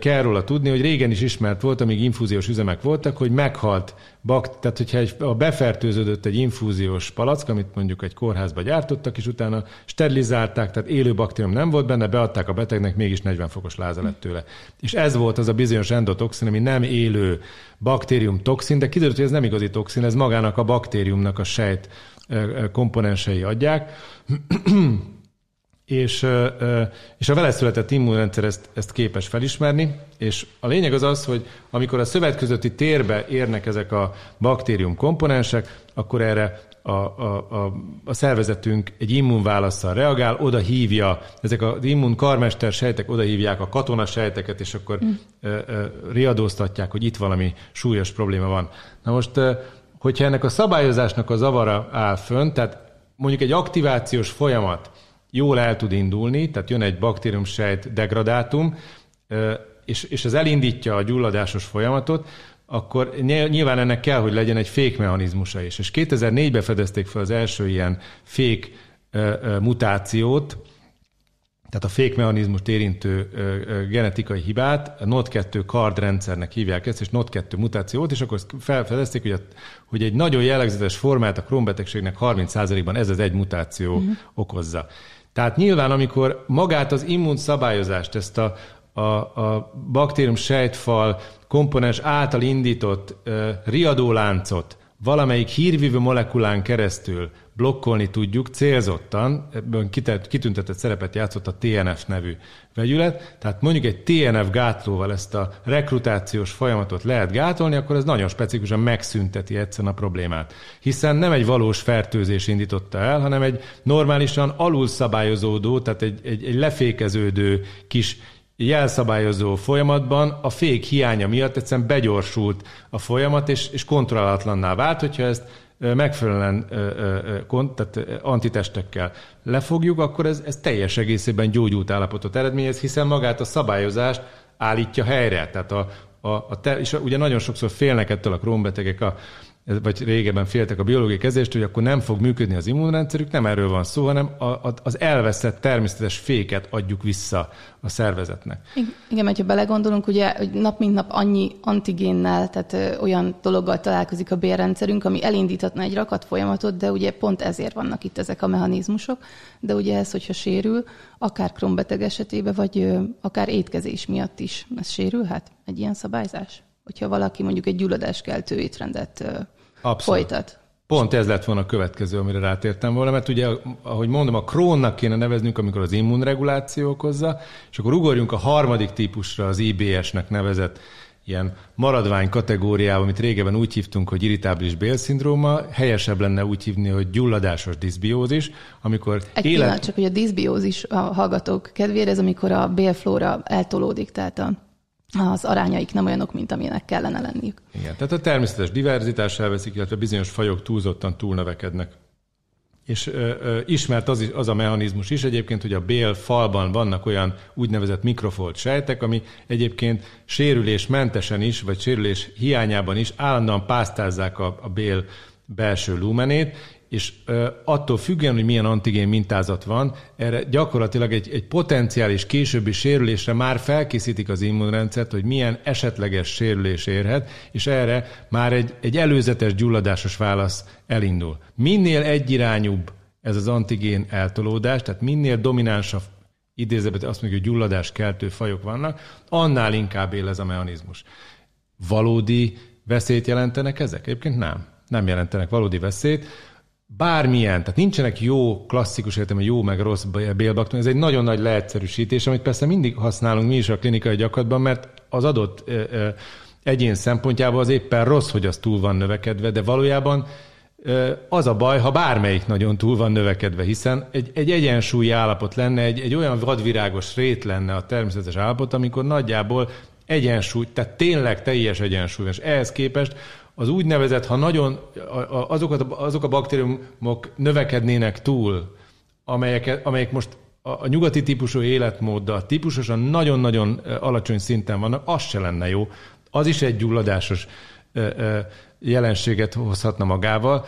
kell róla tudni, hogy régen is ismert volt, amíg infúziós üzemek voltak, hogy meghalt bakt, tehát hogyha egy, a befertőződött egy infúziós palack, amit mondjuk egy kórházba gyártottak, és utána sterilizálták, tehát élő baktérium nem volt benne, beadták a betegnek, mégis 40 fokos láza lett tőle. És ez volt az a bizonyos endotoxin, ami nem élő baktérium toxin, de kiderült, hogy ez nem igazi toxin, ez magának a baktériumnak a sejt komponensei adják, és, és a vele született immunrendszer ezt, ezt képes felismerni, és a lényeg az az, hogy amikor a szövet közötti térbe érnek ezek a baktérium komponensek, akkor erre a, a, a, a szervezetünk egy immunválaszsal reagál, oda hívja, ezek az immun karmester sejtek oda hívják a katona sejteket, és akkor mm. ö, ö, riadóztatják, hogy itt valami súlyos probléma van. Na most, hogyha ennek a szabályozásnak a zavara áll fönn, tehát mondjuk egy aktivációs folyamat jól el tud indulni, tehát jön egy baktériumsejt degradátum, és, és ez elindítja a gyulladásos folyamatot, akkor nyilván ennek kell, hogy legyen egy fékmechanizmusa is. És 2004-ben fedezték fel az első ilyen fék mutációt, tehát a fékmechanizmust érintő genetikai hibát, a NOT2 card rendszernek hívják ezt, és NOT2 mutációt, és akkor felfedezték, hogy, a, hogy egy nagyon jellegzetes formát a krónbetegségnek 30%-ban ez az egy mutáció uh-huh. okozza. Tehát nyilván, amikor magát az immunszabályozást, ezt a, a, a baktérium sejtfal komponens által indított uh, riadóláncot valamelyik hírvívő molekulán keresztül blokkolni tudjuk célzottan, ebben kitüntetett szerepet játszott a TNF nevű vegyület, tehát mondjuk egy TNF gátlóval ezt a rekrutációs folyamatot lehet gátolni, akkor ez nagyon specifikusan megszünteti egyszerűen a problémát. Hiszen nem egy valós fertőzés indította el, hanem egy normálisan alulszabályozódó, tehát egy, egy, egy lefékeződő kis jelszabályozó folyamatban a fék hiánya miatt egyszerűen begyorsult a folyamat, és, és kontrollálatlanná vált, hogyha ezt megfelelően tehát antitestekkel lefogjuk, akkor ez, ez teljes egészében gyógyult állapotot eredményez, hiszen magát a szabályozást állítja helyre. Tehát a, a, a te, és ugye nagyon sokszor félnek ettől a krónbetegek a, vagy régebben féltek a biológiai kezést, hogy akkor nem fog működni az immunrendszerük, nem erről van szó, hanem a, a, az elveszett természetes féket adjuk vissza a szervezetnek. Igen, mert ha belegondolunk, ugye hogy nap mint nap annyi antigénnel, tehát ö, olyan dologgal találkozik a bérrendszerünk, ami elindíthatna egy rakat folyamatot, de ugye pont ezért vannak itt ezek a mechanizmusok, de ugye ez, hogyha sérül, akár krombeteg esetében, vagy ö, akár étkezés miatt is, ez sérülhet egy ilyen szabályzás? Hogyha valaki mondjuk egy gyulladáskeltő étrendet Abszolút. folytat. Pont ez lett volna a következő, amire rátértem volna, mert ugye, ahogy mondom, a krónnak kéne neveznünk, amikor az immunreguláció okozza, és akkor ugorjunk a harmadik típusra, az IBS-nek nevezett ilyen maradvány kategóriába, amit régebben úgy hívtunk, hogy irritábilis bélszindróma, helyesebb lenne úgy hívni, hogy gyulladásos diszbiózis, amikor Egy élet... pillanat, csak hogy a diszbiózis a hallgatók kedvére, ez amikor a bélflóra eltolódik, tehát a az arányaik nem olyanok, mint amilyenek kellene lenniük. Igen, tehát a természetes diverzitás elveszik, illetve bizonyos fajok túlzottan túlnövekednek. És ö, ö, ismert az, is, az a mechanizmus is egyébként, hogy a bél falban vannak olyan úgynevezett mikrofolt sejtek, ami egyébként sérülésmentesen is, vagy sérülés hiányában is állandóan pásztázzák a, a bél belső lumenét, és attól függően, hogy milyen antigén mintázat van, erre gyakorlatilag egy, egy potenciális későbbi sérülésre már felkészítik az immunrendszert, hogy milyen esetleges sérülés érhet, és erre már egy, egy előzetes gyulladásos válasz elindul. Minél egyirányúbb ez az antigén eltolódás, tehát minél dominánsabb idézőben azt mondjuk, hogy gyulladás keltő fajok vannak, annál inkább él ez a mechanizmus. Valódi veszélyt jelentenek ezek? Egyébként nem nem jelentenek valódi veszélyt. Bármilyen, tehát nincsenek jó, klasszikus értelme jó meg rossz bélbaktérium, ez egy nagyon nagy leegyszerűsítés, amit persze mindig használunk mi is a klinikai gyakorlatban, mert az adott ö, ö, egyén szempontjából az éppen rossz, hogy az túl van növekedve, de valójában az a baj, ha bármelyik nagyon túl van növekedve, hiszen egy, egy egyensúlyi állapot lenne, egy, egy olyan vadvirágos rét lenne a természetes állapot, amikor nagyjából egyensúly, tehát tényleg teljes egyensúly. És ehhez képest az úgynevezett, ha nagyon azokat, azok a baktériumok növekednének túl, amelyek, amelyek most a, a nyugati típusú életmóddal típusosan nagyon-nagyon alacsony szinten vannak, az se lenne jó. Az is egy gyulladásos jelenséget hozhatna magával.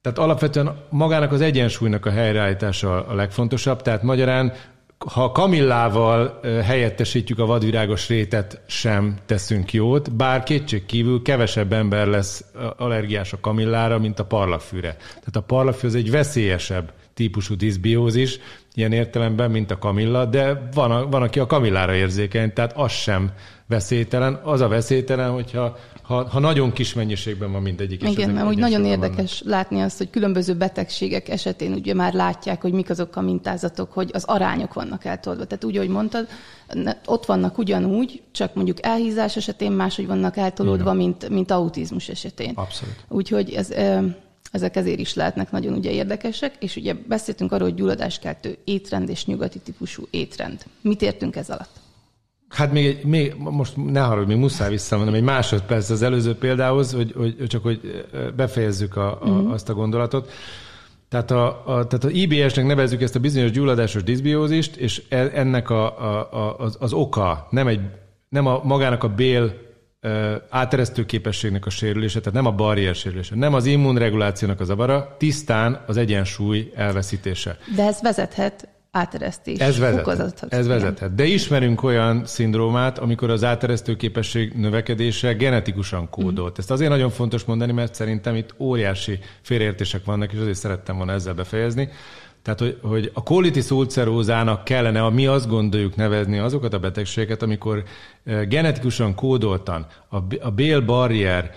Tehát alapvetően magának az egyensúlynak a helyreállítása a legfontosabb, tehát magyarán ha kamillával helyettesítjük a vadvirágos rétet, sem teszünk jót, bár kétség kívül kevesebb ember lesz allergiás a kamillára, mint a parlagfűre. Tehát a parlagfű az egy veszélyesebb típusú diszbiózis, ilyen értelemben, mint a kamilla, de van, a, van aki a kamillára érzékeny, tehát az sem veszélytelen. Az a veszélytelen, hogyha ha, ha nagyon kis mennyiségben van mindegyik. Igen, mert úgy nagyon érdekes vannak. látni azt, hogy különböző betegségek esetén ugye már látják, hogy mik azok a mintázatok, hogy az arányok vannak eltolva. Tehát úgy, ahogy mondtad, ott vannak ugyanúgy, csak mondjuk elhízás esetén máshogy vannak eltolódva, mint, mint autizmus esetén. Abszolút. Úgyhogy ez, ezek ezért is lehetnek nagyon ugye érdekesek, és ugye beszéltünk arról, hogy gyulladáskeltő étrend és nyugati típusú étrend. Mit értünk ez alatt? Hát még, egy, még most ne haragudj, még muszáj visszamennem egy másodperc az előző példához, hogy, hogy csak hogy befejezzük a, a, mm. azt a gondolatot. Tehát, a, a, tehát az IBS-nek nevezzük ezt a bizonyos gyulladásos diszbiózist, és e, ennek a, a, a, az, az oka nem, egy, nem a magának a bél áteresztő képességnek a sérülése, tehát nem a barrier sérülése, nem az immunregulációnak a zavara, tisztán az egyensúly elveszítése. De ez vezethet áteresztés ez vezethet, ez vezethet. De ismerünk olyan szindrómát, amikor az áteresztő képesség növekedése genetikusan kódolt. Mm. Ezt azért nagyon fontos mondani, mert szerintem itt óriási félreértések vannak, és azért szerettem volna ezzel befejezni. Tehát, hogy, hogy a colitis ulcerózának kellene, a mi azt gondoljuk nevezni azokat a betegségeket, amikor eh, genetikusan kódoltan a, a bélbarrier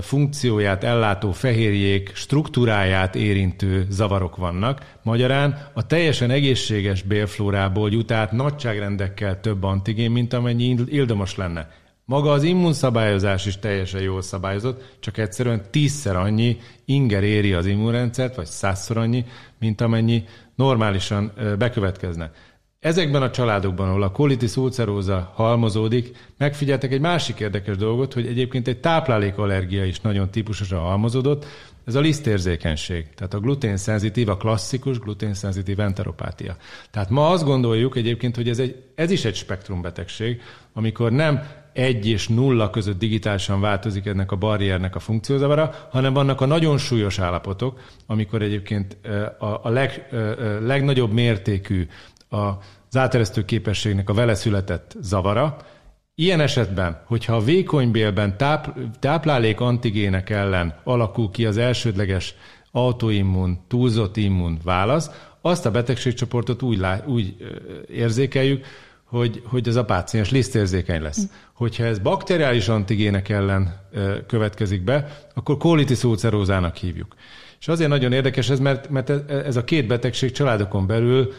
funkcióját ellátó fehérjék struktúráját érintő zavarok vannak. Magyarán a teljesen egészséges bélflórából jut át nagyságrendekkel több antigén, mint amennyi ildomos lenne. Maga az immunszabályozás is teljesen jól szabályozott, csak egyszerűen tízszer annyi inger éri az immunrendszert, vagy százszor annyi, mint amennyi normálisan bekövetkezne. Ezekben a családokban, ahol a colitis ulceróza halmozódik, megfigyeltek egy másik érdekes dolgot, hogy egyébként egy táplálékallergia is nagyon típusosan halmozódott, ez a lisztérzékenység. Tehát a gluténszenzitív, a klasszikus gluténszenzitív enteropátia. Tehát ma azt gondoljuk egyébként, hogy ez, egy, ez is egy spektrumbetegség, amikor nem egy és nulla között digitálisan változik ennek a barriernek a funkciózavara, hanem vannak a nagyon súlyos állapotok, amikor egyébként a, a leg, legnagyobb mértékű az áteresztő képességnek a vele született zavara. Ilyen esetben, hogyha a vékonybélben táp, táplálék antigének ellen alakul ki az elsődleges autoimmun, túlzott immun válasz, azt a betegségcsoportot úgy, lá, úgy érzékeljük, hogy, hogy ez a páciens lisztérzékeny lesz. Hogyha ez bakteriális antigének ellen következik be, akkor colitis ulcerózának hívjuk. És azért nagyon érdekes ez, mert, mert ez a két betegség családokon belül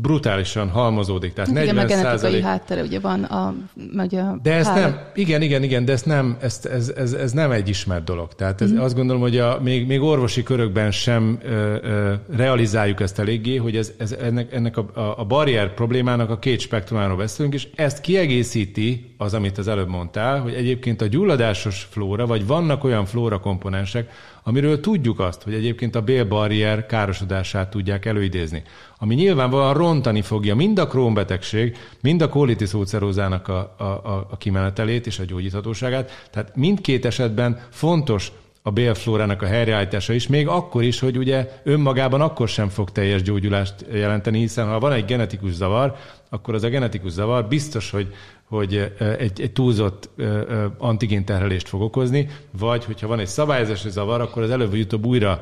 brutálisan halmozódik. Tehát igen, 40 meg genetikai háttere ugye van a, a De ez nem, igen, igen, igen, de ez nem, ez, ez, ez, ez nem egy ismert dolog. Tehát ez, mm. azt gondolom, hogy a, még, még orvosi körökben sem ö, ö, realizáljuk ezt eléggé, hogy ez, ez ennek, ennek a, a barrier problémának a két spektrumáról beszélünk, és ezt kiegészíti az, amit az előbb mondtál, hogy egyébként a gyulladásos flóra, vagy vannak olyan flóra komponensek, amiről tudjuk azt, hogy egyébként a bélbarrier károsodását tudják előidézni. Ami nyilvánvalóan rontani fogja mind a krónbetegség, mind a kolitis ulcerózának a, a, a, kimenetelét és a gyógyíthatóságát. Tehát mindkét esetben fontos a bélflórának a helyreállítása is, még akkor is, hogy ugye önmagában akkor sem fog teljes gyógyulást jelenteni, hiszen ha van egy genetikus zavar, akkor az a genetikus zavar biztos, hogy hogy egy, egy túlzott antigénterhelést fog okozni, vagy hogyha van egy szabályozási zavar, akkor az előbb vagy utóbb újra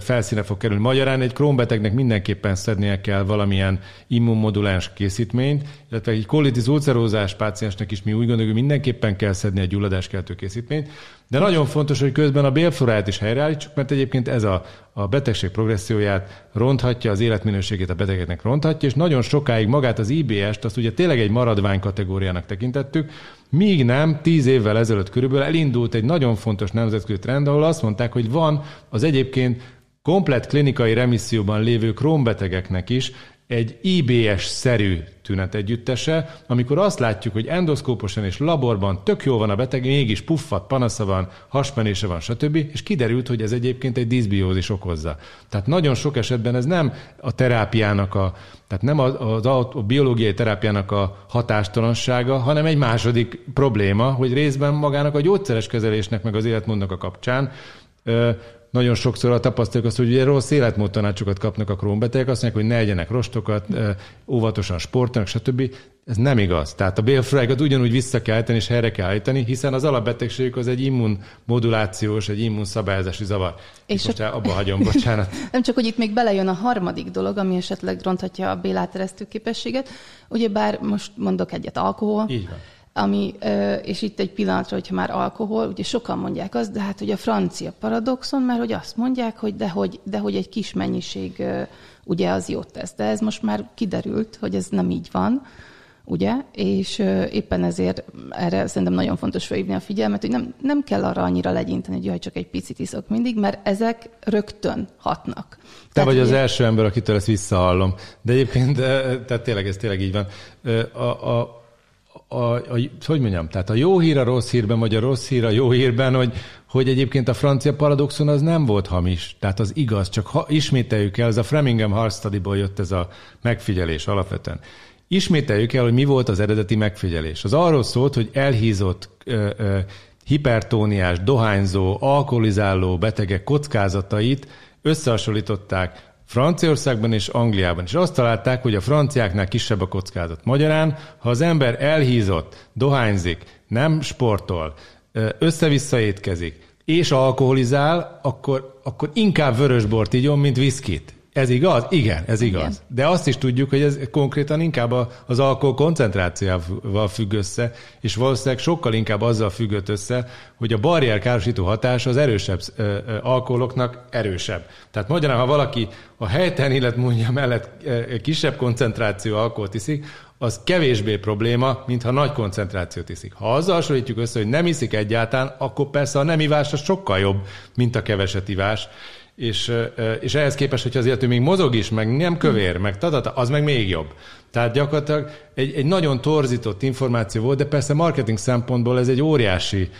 felszíne fog kerülni. Magyarán egy krónbetegnek mindenképpen szednie kell valamilyen immunmoduláns készítményt, illetve egy kolitis ulcerózás páciensnek is mi úgy gondoljuk, hogy mindenképpen kell szedni egy gyulladáskeltő készítményt, de nagyon fontos, hogy közben a bélfloráját is helyreállítsuk, mert egyébként ez a, a betegség progresszióját ronthatja, az életminőségét a betegeknek ronthatja, és nagyon sokáig magát az IBS-t, azt ugye tényleg egy maradvány kategóriának tekintettük, míg nem, tíz évvel ezelőtt körülbelül elindult egy nagyon fontos nemzetközi trend, ahol azt mondták, hogy van az egyébként komplet klinikai remisszióban lévő krónbetegeknek is egy IBS-szerű tünet együttese, amikor azt látjuk, hogy endoszkóposan és laborban tök jó van a beteg, mégis puffat, panasza van, haspenése van, stb., és kiderült, hogy ez egyébként egy diszbiózis okozza. Tehát nagyon sok esetben ez nem a terápiának a, tehát nem a, a, a biológiai terápiának a hatástalansága, hanem egy második probléma, hogy részben magának a gyógyszeres kezelésnek, meg az életmódnak a kapcsán nagyon sokszor a tapasztaljuk azt, hogy ugye rossz életmódtanácsokat kapnak a krónbetegek, azt mondják, hogy ne egyenek rostokat, óvatosan sportolnak, stb. Ez nem igaz. Tehát a bélfrájkat ugyanúgy vissza kell állítani és helyre kell állítani, hiszen az alapbetegségük az egy immunmodulációs, egy immunszabályozási zavar. És most a... abba hagyom, bocsánat. nem csak, hogy itt még belejön a harmadik dolog, ami esetleg ronthatja a béláteresztő képességet. Ugyebár most mondok egyet, alkohol. Így van ami, és itt egy pillanatra, hogyha már alkohol, ugye sokan mondják azt, de hát hogy a francia paradoxon, mert hogy azt mondják, hogy de hogy, de hogy egy kis mennyiség ugye az jót tesz. De ez most már kiderült, hogy ez nem így van, ugye? És éppen ezért erre szerintem nagyon fontos felhívni a figyelmet, hogy nem, nem kell arra annyira legyinteni, hogy jaj, csak egy picit iszok mindig, mert ezek rögtön hatnak. Te tehát, vagy az ugye... első ember, akitől ezt visszahallom. De egyébként, tehát tényleg ez tényleg így van. A, a, a, a, hogy mondjam, tehát a jó hír a rossz hírben, vagy a rossz hír a jó hírben, hogy, hogy egyébként a francia paradoxon az nem volt hamis, tehát az igaz, csak ha, ismételjük el, ez a Framingham Heart Study-ból jött ez a megfigyelés alapvetően. Ismételjük el, hogy mi volt az eredeti megfigyelés. Az arról szólt, hogy elhízott ö, ö, hipertóniás, dohányzó, alkoholizáló betegek kockázatait összehasonlították Franciaországban és Angliában. És azt találták, hogy a franciáknál kisebb a kockázat. Magyarán, ha az ember elhízott, dohányzik, nem sportol, össze-vissza étkezik, és alkoholizál, akkor, akkor inkább vörösbort igyon, mint viszkit. Ez igaz? Igen, ez igaz. Igen. De azt is tudjuk, hogy ez konkrétan inkább az alkohol koncentrációval függ össze, és valószínűleg sokkal inkább azzal függött össze, hogy a barrier károsító hatás az erősebb ö, ö, alkoholoknak erősebb. Tehát magyarán, ha valaki a helytelen életmódja mellett ö, kisebb koncentráció alkoholt iszik, az kevésbé probléma, mint ha nagy koncentrációt iszik. Ha azzal hasonlítjuk össze, hogy nem iszik egyáltalán, akkor persze a nem ivás az sokkal jobb, mint a keveset ivás és, és ehhez képest, hogy azért ő még mozog is, meg nem kövér, meg tadata, az meg még jobb. Tehát gyakorlatilag egy, egy nagyon torzított információ volt, de persze marketing szempontból ez egy óriási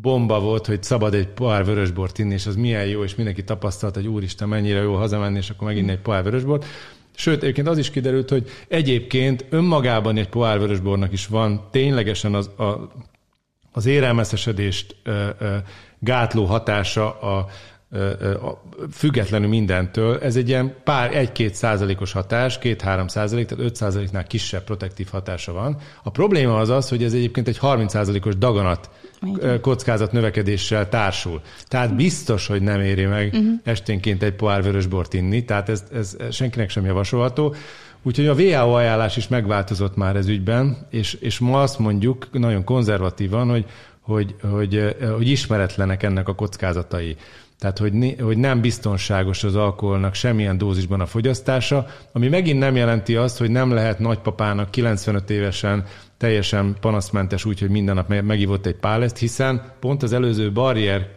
bomba volt, hogy szabad egy pohár vörösbort inni, és az milyen jó, és mindenki tapasztalt, hogy úristen, mennyire jó hazamenni, és akkor megint egy pohár vörösbort. Sőt, egyébként az is kiderült, hogy egyébként önmagában egy pohár vörösbornak is van ténylegesen az, a, az érelmeszesedést ö, ö, gátló hatása a, függetlenül mindentől, ez egy ilyen pár, egy-két százalékos hatás, két-három százalék, tehát öt százaléknál kisebb protektív hatása van. A probléma az az, hogy ez egyébként egy 30 százalékos daganat kockázat növekedéssel társul. Tehát biztos, hogy nem éri meg uh-huh. esténként egy pohár vörösbort inni, tehát ez, ez senkinek sem javasolható. Úgyhogy a WHO ajánlás is megváltozott már ez ügyben, és, és ma azt mondjuk nagyon konzervatívan, hogy, hogy, hogy, hogy ismeretlenek ennek a kockázatai. Tehát, hogy, hogy nem biztonságos az alkoholnak semmilyen dózisban a fogyasztása, ami megint nem jelenti azt, hogy nem lehet nagypapának 95 évesen teljesen panaszmentes úgy, hogy minden nap megivott egy páleszt, hiszen pont az előző barrier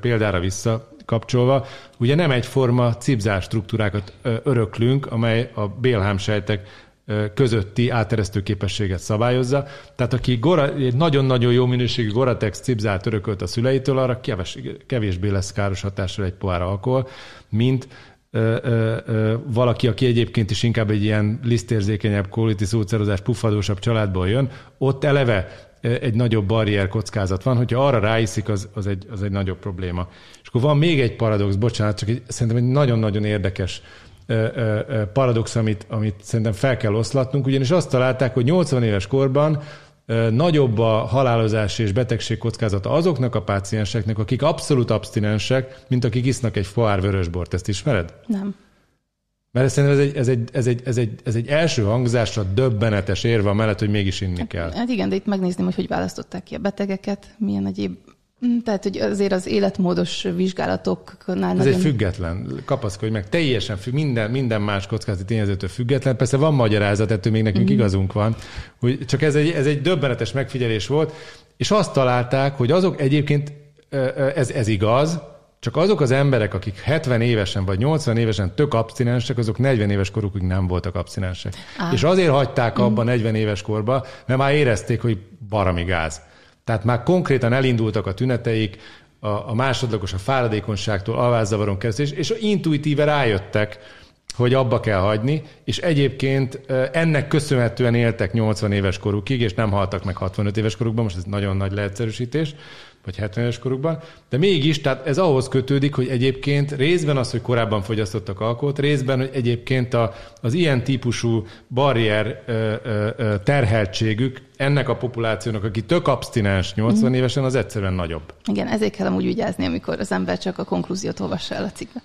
példára vissza kapcsolva, ugye nem egyforma cipzár struktúrákat öröklünk, amely a bélhámsejtek közötti áteresztő képességet szabályozza. Tehát aki gora, egy nagyon-nagyon jó minőségű Goratex cipzát örökölt a szüleitől, arra keves, kevésbé lesz káros hatással egy pohár alkohol, mint ö, ö, ö, valaki, aki egyébként is inkább egy ilyen lisztérzékenyebb, kolitis útszerozás, puffadósabb családból jön, ott eleve egy nagyobb barrier kockázat van, hogyha arra ráiszik, az, az, egy, az egy nagyobb probléma. És akkor van még egy paradox, bocsánat, csak egy, szerintem egy nagyon-nagyon érdekes paradox, amit, amit szerintem fel kell oszlatnunk, ugyanis azt találták, hogy 80 éves korban nagyobb a halálozás és betegség kockázata azoknak a pácienseknek, akik abszolút abstinensek, mint akik isznak egy foár vörösbort. Ezt ismered? Nem. Mert szerintem ez egy, ez, egy, ez, egy, ez, egy, ez egy első hangzásra döbbenetes érve mellett, hogy mégis inni kell. Hát igen, de itt megnézném, hogy hogy választották ki a betegeket, milyen egyéb tehát, hogy azért az életmódos vizsgálatoknál Ez nagyon... egy független, kapaszkodj meg, teljesen függ, minden, minden más kockázati tényezőtől független. Persze van magyarázat, ettől még nekünk mm. igazunk van, hogy csak ez egy, ez egy döbbenetes megfigyelés volt, és azt találták, hogy azok egyébként, ez, ez igaz, csak azok az emberek, akik 70 évesen vagy 80 évesen tök abstinensek, azok 40 éves korukig nem voltak abstinensek. Ah. És azért hagyták abba mm. 40 éves korba, mert már érezték, hogy barami gáz. Tehát már konkrétan elindultak a tüneteik, a, a másodlagos a fáradékonyságtól, alvászavaron keresztül, és, és intuitíve rájöttek, hogy abba kell hagyni, és egyébként ennek köszönhetően éltek 80 éves korukig, és nem haltak meg 65 éves korukban, most ez nagyon nagy leegyszerűsítés, vagy 70 éves korukban, de mégis, tehát ez ahhoz kötődik, hogy egyébként részben az, hogy korábban fogyasztottak alkoholt, részben, hogy egyébként a, az ilyen típusú barrier ö, ö, terheltségük ennek a populációnak, aki tök abstinens 80 mm. évesen, az egyszerűen nagyobb. Igen, ezért kell amúgy vigyázni, amikor az ember csak a konklúziót olvassa el a cikkbe.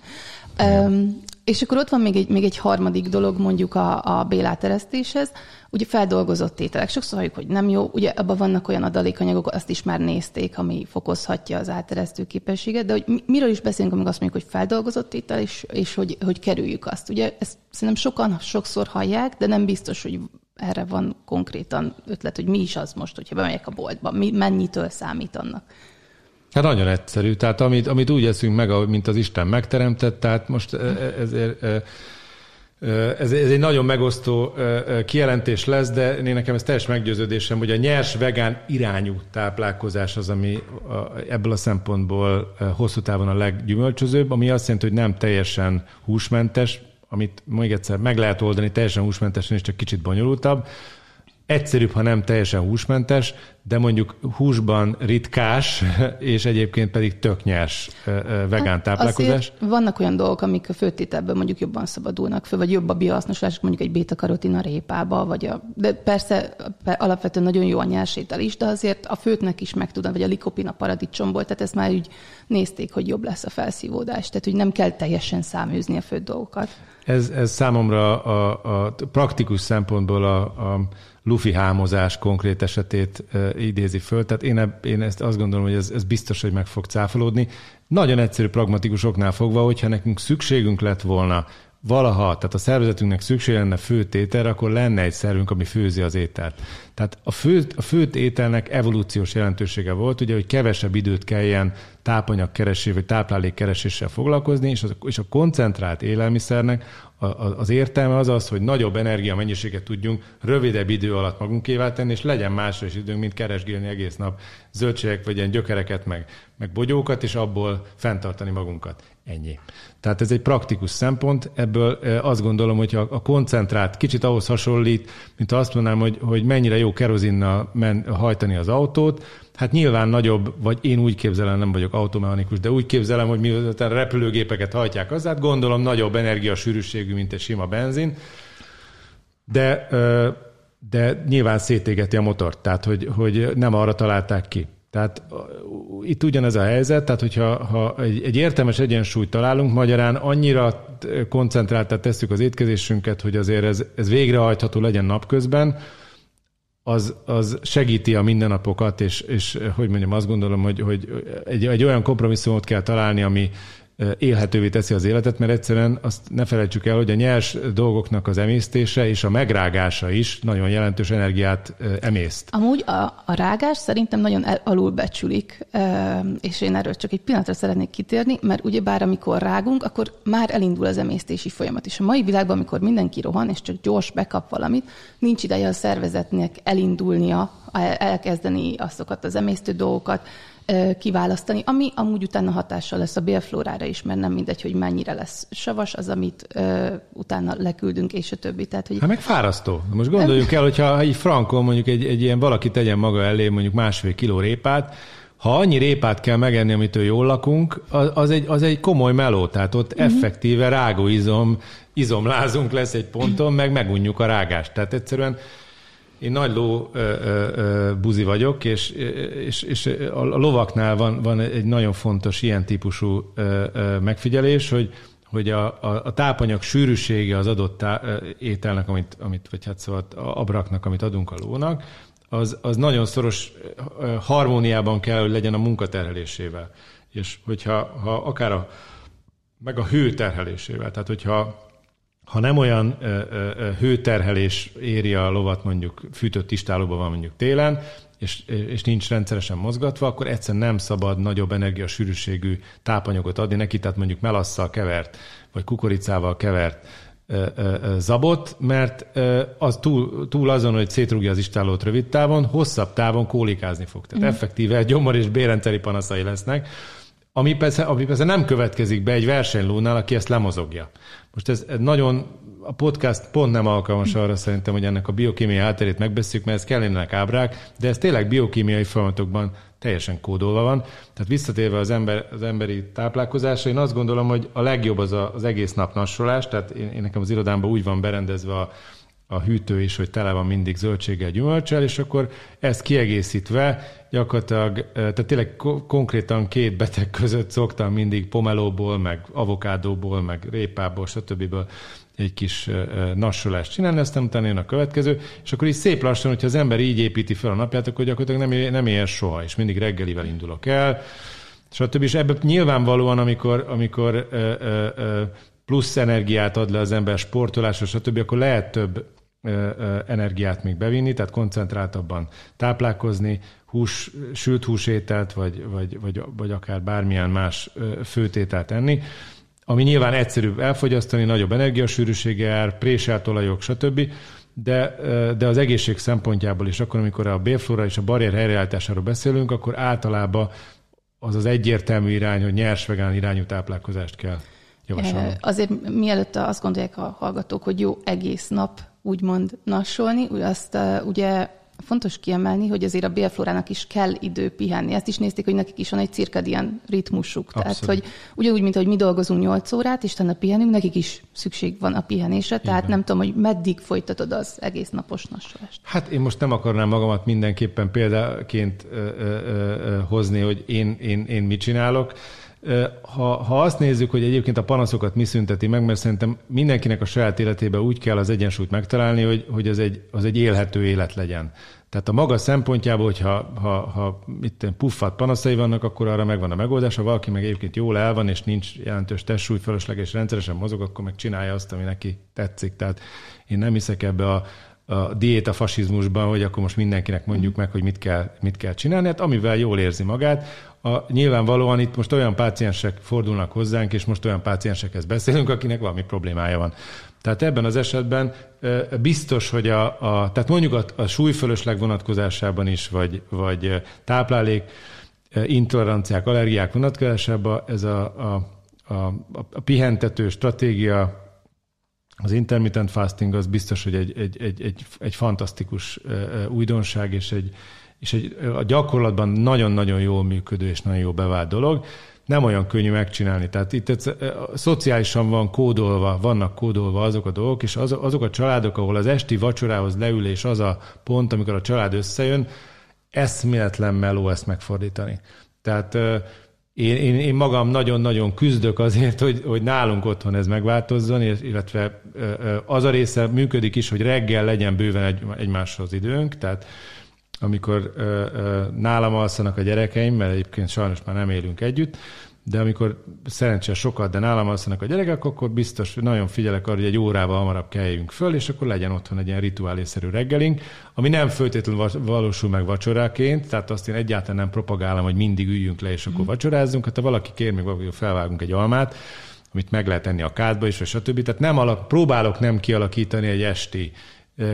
Um, és akkor ott van még egy, még egy harmadik dolog mondjuk a, a béláteresztéshez, ugye feldolgozott ételek. Sokszor halljuk, hogy nem jó, ugye abban vannak olyan adalékanyagok, azt is már nézték, ami fokozhatja az áteresztő képességet, de hogy miről is beszélünk, amikor azt mondjuk, hogy feldolgozott étel, és, és hogy, hogy kerüljük azt. Ugye ezt szerintem sokan sokszor hallják, de nem biztos, hogy erre van konkrétan ötlet, hogy mi is az most, hogyha bemegyek a boltba, mi, mennyitől számít annak. Hát nagyon egyszerű. Tehát amit, amit úgy eszünk meg, mint az Isten megteremtett, tehát most e, e, ezért ez, ez egy nagyon megosztó kijelentés lesz, de én nekem ez teljes meggyőződésem, hogy a nyers vegán irányú táplálkozás az, ami ebből a szempontból hosszú távon a leggyümölcsözőbb, ami azt jelenti, hogy nem teljesen húsmentes, amit még egyszer meg lehet oldani teljesen húsmentesen, és csak kicsit bonyolultabb, egyszerűbb, ha nem teljesen húsmentes, de mondjuk húsban ritkás, és egyébként pedig tök nyers vegán hát táplálkozás. vannak olyan dolgok, amik a főtételből mondjuk jobban szabadulnak föl, vagy jobb a biohasznoslás, mondjuk egy beta-karotin a répába, vagy a, de persze alapvetően nagyon jó a nyersétel is, de azért a főtnek is meg tudom, vagy a likopin a paradicsomból, tehát ezt már úgy nézték, hogy jobb lesz a felszívódás, tehát hogy nem kell teljesen száműzni a főtt dolgokat. Ez, ez számomra a, a praktikus szempontból a, a lufi hámozás konkrét esetét idézi föl. Tehát én, én ezt azt gondolom, hogy ez, ez biztos, hogy meg fog cáfolódni. Nagyon egyszerű pragmatikus oknál fogva, hogyha nekünk szükségünk lett volna valaha, tehát a szervezetünknek szükség lenne főtt ételre, akkor lenne egy szervünk, ami főzi az ételt. Tehát a főt, a főt ételnek evolúciós jelentősége volt, ugye, hogy kevesebb időt kelljen tápanyag keresésével, vagy táplálék kereséssel foglalkozni, és, az, és a koncentrált élelmiszernek az értelme az az, hogy nagyobb energia mennyiséget tudjunk rövidebb idő alatt magunkévá tenni, és legyen másra is időnk, mint keresgélni egész nap zöldségek, vagy ilyen gyökereket, meg, meg bogyókat, és abból fenntartani magunkat. Ennyi. Tehát ez egy praktikus szempont, ebből azt gondolom, hogy a koncentrált kicsit ahhoz hasonlít, mint azt mondanám, hogy, hogy mennyire jó kerozinnal men, hajtani az autót, hát nyilván nagyobb, vagy én úgy képzelem, nem vagyok automechanikus, de úgy képzelem, hogy miután repülőgépeket hajtják az, hát gondolom nagyobb energiasűrűségű, mint egy sima benzin, de, de nyilván szétégeti a motort, tehát hogy, hogy nem arra találták ki. Tehát itt ugyanez a helyzet, tehát hogyha ha egy, egy értelmes egyensúlyt találunk, magyarán annyira koncentráltat tesszük az étkezésünket, hogy azért ez, ez végrehajtható legyen napközben, az, az segíti a mindennapokat, és, és hogy mondjam, azt gondolom, hogy, hogy egy, egy olyan kompromisszumot kell találni, ami, élhetővé teszi az életet, mert egyszerűen azt ne felejtsük el, hogy a nyers dolgoknak az emésztése és a megrágása is nagyon jelentős energiát emészt. Amúgy a, a rágás szerintem nagyon el, alulbecsülik, és én erről csak egy pillanatra szeretnék kitérni, mert ugye bár amikor rágunk, akkor már elindul az emésztési folyamat. És a mai világban, amikor mindenki rohan, és csak gyors bekap valamit, nincs ideje a szervezetnek elindulnia, elkezdeni azokat az emésztő dolgokat, kiválasztani, ami amúgy utána hatással lesz a bélflórára is, mert nem mindegy, hogy mennyire lesz savas az, amit ö, utána leküldünk, és a többi. Tehát, hogy... Hát meg fárasztó. Most gondoljunk el, hogyha egy frankon mondjuk egy, egy ilyen valaki tegyen maga elé mondjuk másfél kiló répát, ha annyi répát kell megenni, amitől jól lakunk, az, az, egy, az egy komoly meló, tehát ott uh-huh. effektíve rágóizom, izomlázunk lesz egy ponton, meg megunjuk a rágást. Tehát egyszerűen én nagy ló ö, ö, buzi vagyok, és, és, és a lovaknál van, van egy nagyon fontos ilyen típusú ö, ö, megfigyelés, hogy hogy a, a, a tápanyag sűrűsége az adott tá, ételnek, amit, amit, vagy hát szóval abraknak, amit adunk a lónak, az, az nagyon szoros harmóniában kell, hogy legyen a munkaterhelésével. És hogyha ha akár a, meg a hő terhelésével, tehát hogyha ha nem olyan ö, ö, hőterhelés éri a lovat, mondjuk fűtött istálóban van mondjuk télen, és, és nincs rendszeresen mozgatva, akkor egyszerűen nem szabad nagyobb energiasűrűségű tápanyagot adni neki, tehát mondjuk melasszal kevert, vagy kukoricával kevert zabot, mert az túl, túl azon, hogy szétrúgja az istálót rövid távon, hosszabb távon kólikázni fog. Tehát mm. effektíve gyomor és bérrendszeri panaszai lesznek, ami persze, ami persze nem következik be egy versenylónál, aki ezt lemozogja. Most ez nagyon, a podcast pont nem alkalmas arra szerintem, hogy ennek a biokémiai hátterét megbeszéljük, mert ez kellenek ábrák, de ez tényleg biokémiai folyamatokban teljesen kódolva van. Tehát visszatérve az, ember, az emberi táplálkozásra, én azt gondolom, hogy a legjobb az a, az egész nap nassolás, tehát én, én nekem az irodámban úgy van berendezve a, a hűtő is, hogy tele van mindig zöldséggel, gyümölcsel, és akkor ezt kiegészítve gyakorlatilag, tehát tényleg konkrétan két beteg között szoktam mindig pomelóból, meg avokádóból, meg répából, stb egy kis nassolást csinálni, aztán utána jön a következő, és akkor így szép lassan, hogyha az ember így építi fel a napját, akkor gyakorlatilag nem, nem ér soha, és mindig reggelivel indulok el, stb. És ebből nyilvánvalóan, amikor, amikor ö, ö, ö, plusz energiát ad le az ember sportolásra, stb., akkor lehet több energiát még bevinni, tehát koncentráltabban táplálkozni, hús, sült húsételt, vagy, vagy, vagy, vagy akár bármilyen más főtételt enni ami nyilván egyszerűbb elfogyasztani, nagyobb energiasűrűsége jár, préselt olajok, stb., de, de az egészség szempontjából is, akkor, amikor a bélflóra és a barrier helyreállításáról beszélünk, akkor általában az az egyértelmű irány, hogy nyers vegán irányú táplálkozást kell javasolni. Azért mielőtt azt gondolják a hallgatók, hogy jó egész nap úgymond nassolni, azt ugye fontos kiemelni, hogy azért a bélflórának is kell idő pihenni. Ezt is nézték, hogy nekik is van egy cirkadian ritmusuk. Abszolút. Tehát, hogy ugyanúgy, mint hogy mi dolgozunk 8 órát, és utána pihenünk, nekik is szükség van a pihenésre. Igen. Tehát nem tudom, hogy meddig folytatod az egész napos nassolást. Hát én most nem akarnám magamat mindenképpen példaként ö, ö, ö, hozni, hogy én, én, én mit csinálok. Ha, ha azt nézzük, hogy egyébként a panaszokat mi szünteti meg, mert szerintem mindenkinek a saját életében úgy kell az egyensúlyt megtalálni, hogy, hogy az, egy, az egy élhető élet legyen. Tehát a maga szempontjából, hogyha ha, ha itt puffat panaszai vannak, akkor arra megvan a megoldás. Ha valaki meg egyébként jól el van, és nincs jelentős testsúly fölösleges rendszeresen mozog, akkor meg csinálja azt, ami neki tetszik. Tehát én nem hiszek ebbe a, a diéta fasizmusban, hogy akkor most mindenkinek mondjuk meg, hogy mit kell, mit kell csinálni, hát amivel jól érzi magát. A, nyilvánvalóan itt most olyan páciensek fordulnak hozzánk, és most olyan páciensekhez beszélünk, akinek valami problémája van. Tehát ebben az esetben biztos, hogy a, a tehát mondjuk a, a súlyfölösleg vonatkozásában is, vagy, vagy táplálék, intoleranciák, allergiák vonatkozásában ez a, a, a, a pihentető stratégia, az intermittent fasting az biztos, hogy egy, egy, egy, egy, egy fantasztikus újdonság, és, egy, és egy, a gyakorlatban nagyon-nagyon jól működő és nagyon jó bevált dolog nem olyan könnyű megcsinálni. Tehát itt ez, szociálisan van kódolva, vannak kódolva azok a dolgok, és az, azok a családok, ahol az esti vacsorához leülés az a pont, amikor a család összejön, eszméletlen meló ezt megfordítani. Tehát én, én, én magam nagyon-nagyon küzdök azért, hogy, hogy nálunk otthon ez megváltozzon, illetve az a része működik is, hogy reggel legyen bőven egy, egymáshoz időnk, tehát amikor ö, ö, nálam alszanak a gyerekeim, mert egyébként sajnos már nem élünk együtt, de amikor szerencsére sokat, de nálam alszanak a gyerekek, akkor biztos nagyon figyelek arra, hogy egy órával hamarabb keljünk föl, és akkor legyen otthon egy ilyen rituálészerű reggelink, ami nem föltétlenül valósul meg vacsoráként, tehát azt én egyáltalán nem propagálom, hogy mindig üljünk le, és akkor mm. vacsorázzunk. Hát ha valaki kér, még valaki felvágunk egy almát, amit meg lehet tenni a kádba is, vagy stb. Tehát nem alak, próbálok nem kialakítani egy esti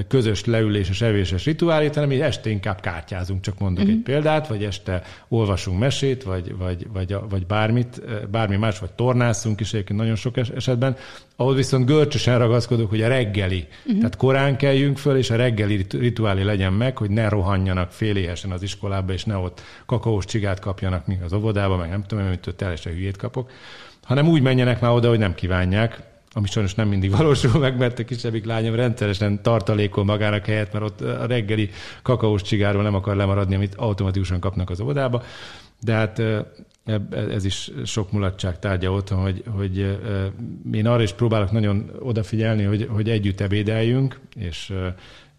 közös leüléses, evéses rituálét, hanem így este inkább kártyázunk, csak mondok uh-huh. egy példát, vagy este olvasunk mesét, vagy, vagy, vagy, vagy bármit, bármi más, vagy tornászunk is egyébként nagyon sok esetben, ahol viszont görcsösen ragaszkodok, hogy a reggeli, uh-huh. tehát korán keljünk föl, és a reggeli rituálé legyen meg, hogy ne rohanjanak féléhesen az iskolába, és ne ott kakaós csigát kapjanak, míg az óvodába, meg nem tudom, hogy teljesen hülyét kapok, hanem úgy menjenek már oda, hogy nem kívánják, ami sajnos nem mindig valósul meg, mert a kisebbik lányom rendszeresen tartalékol magának helyet, mert ott a reggeli kakaós csigáról nem akar lemaradni, amit automatikusan kapnak az óvodába. De hát ez is sok mulatság tárgya otthon, hogy, hogy én arra is próbálok nagyon odafigyelni, hogy, hogy együtt ebédeljünk, és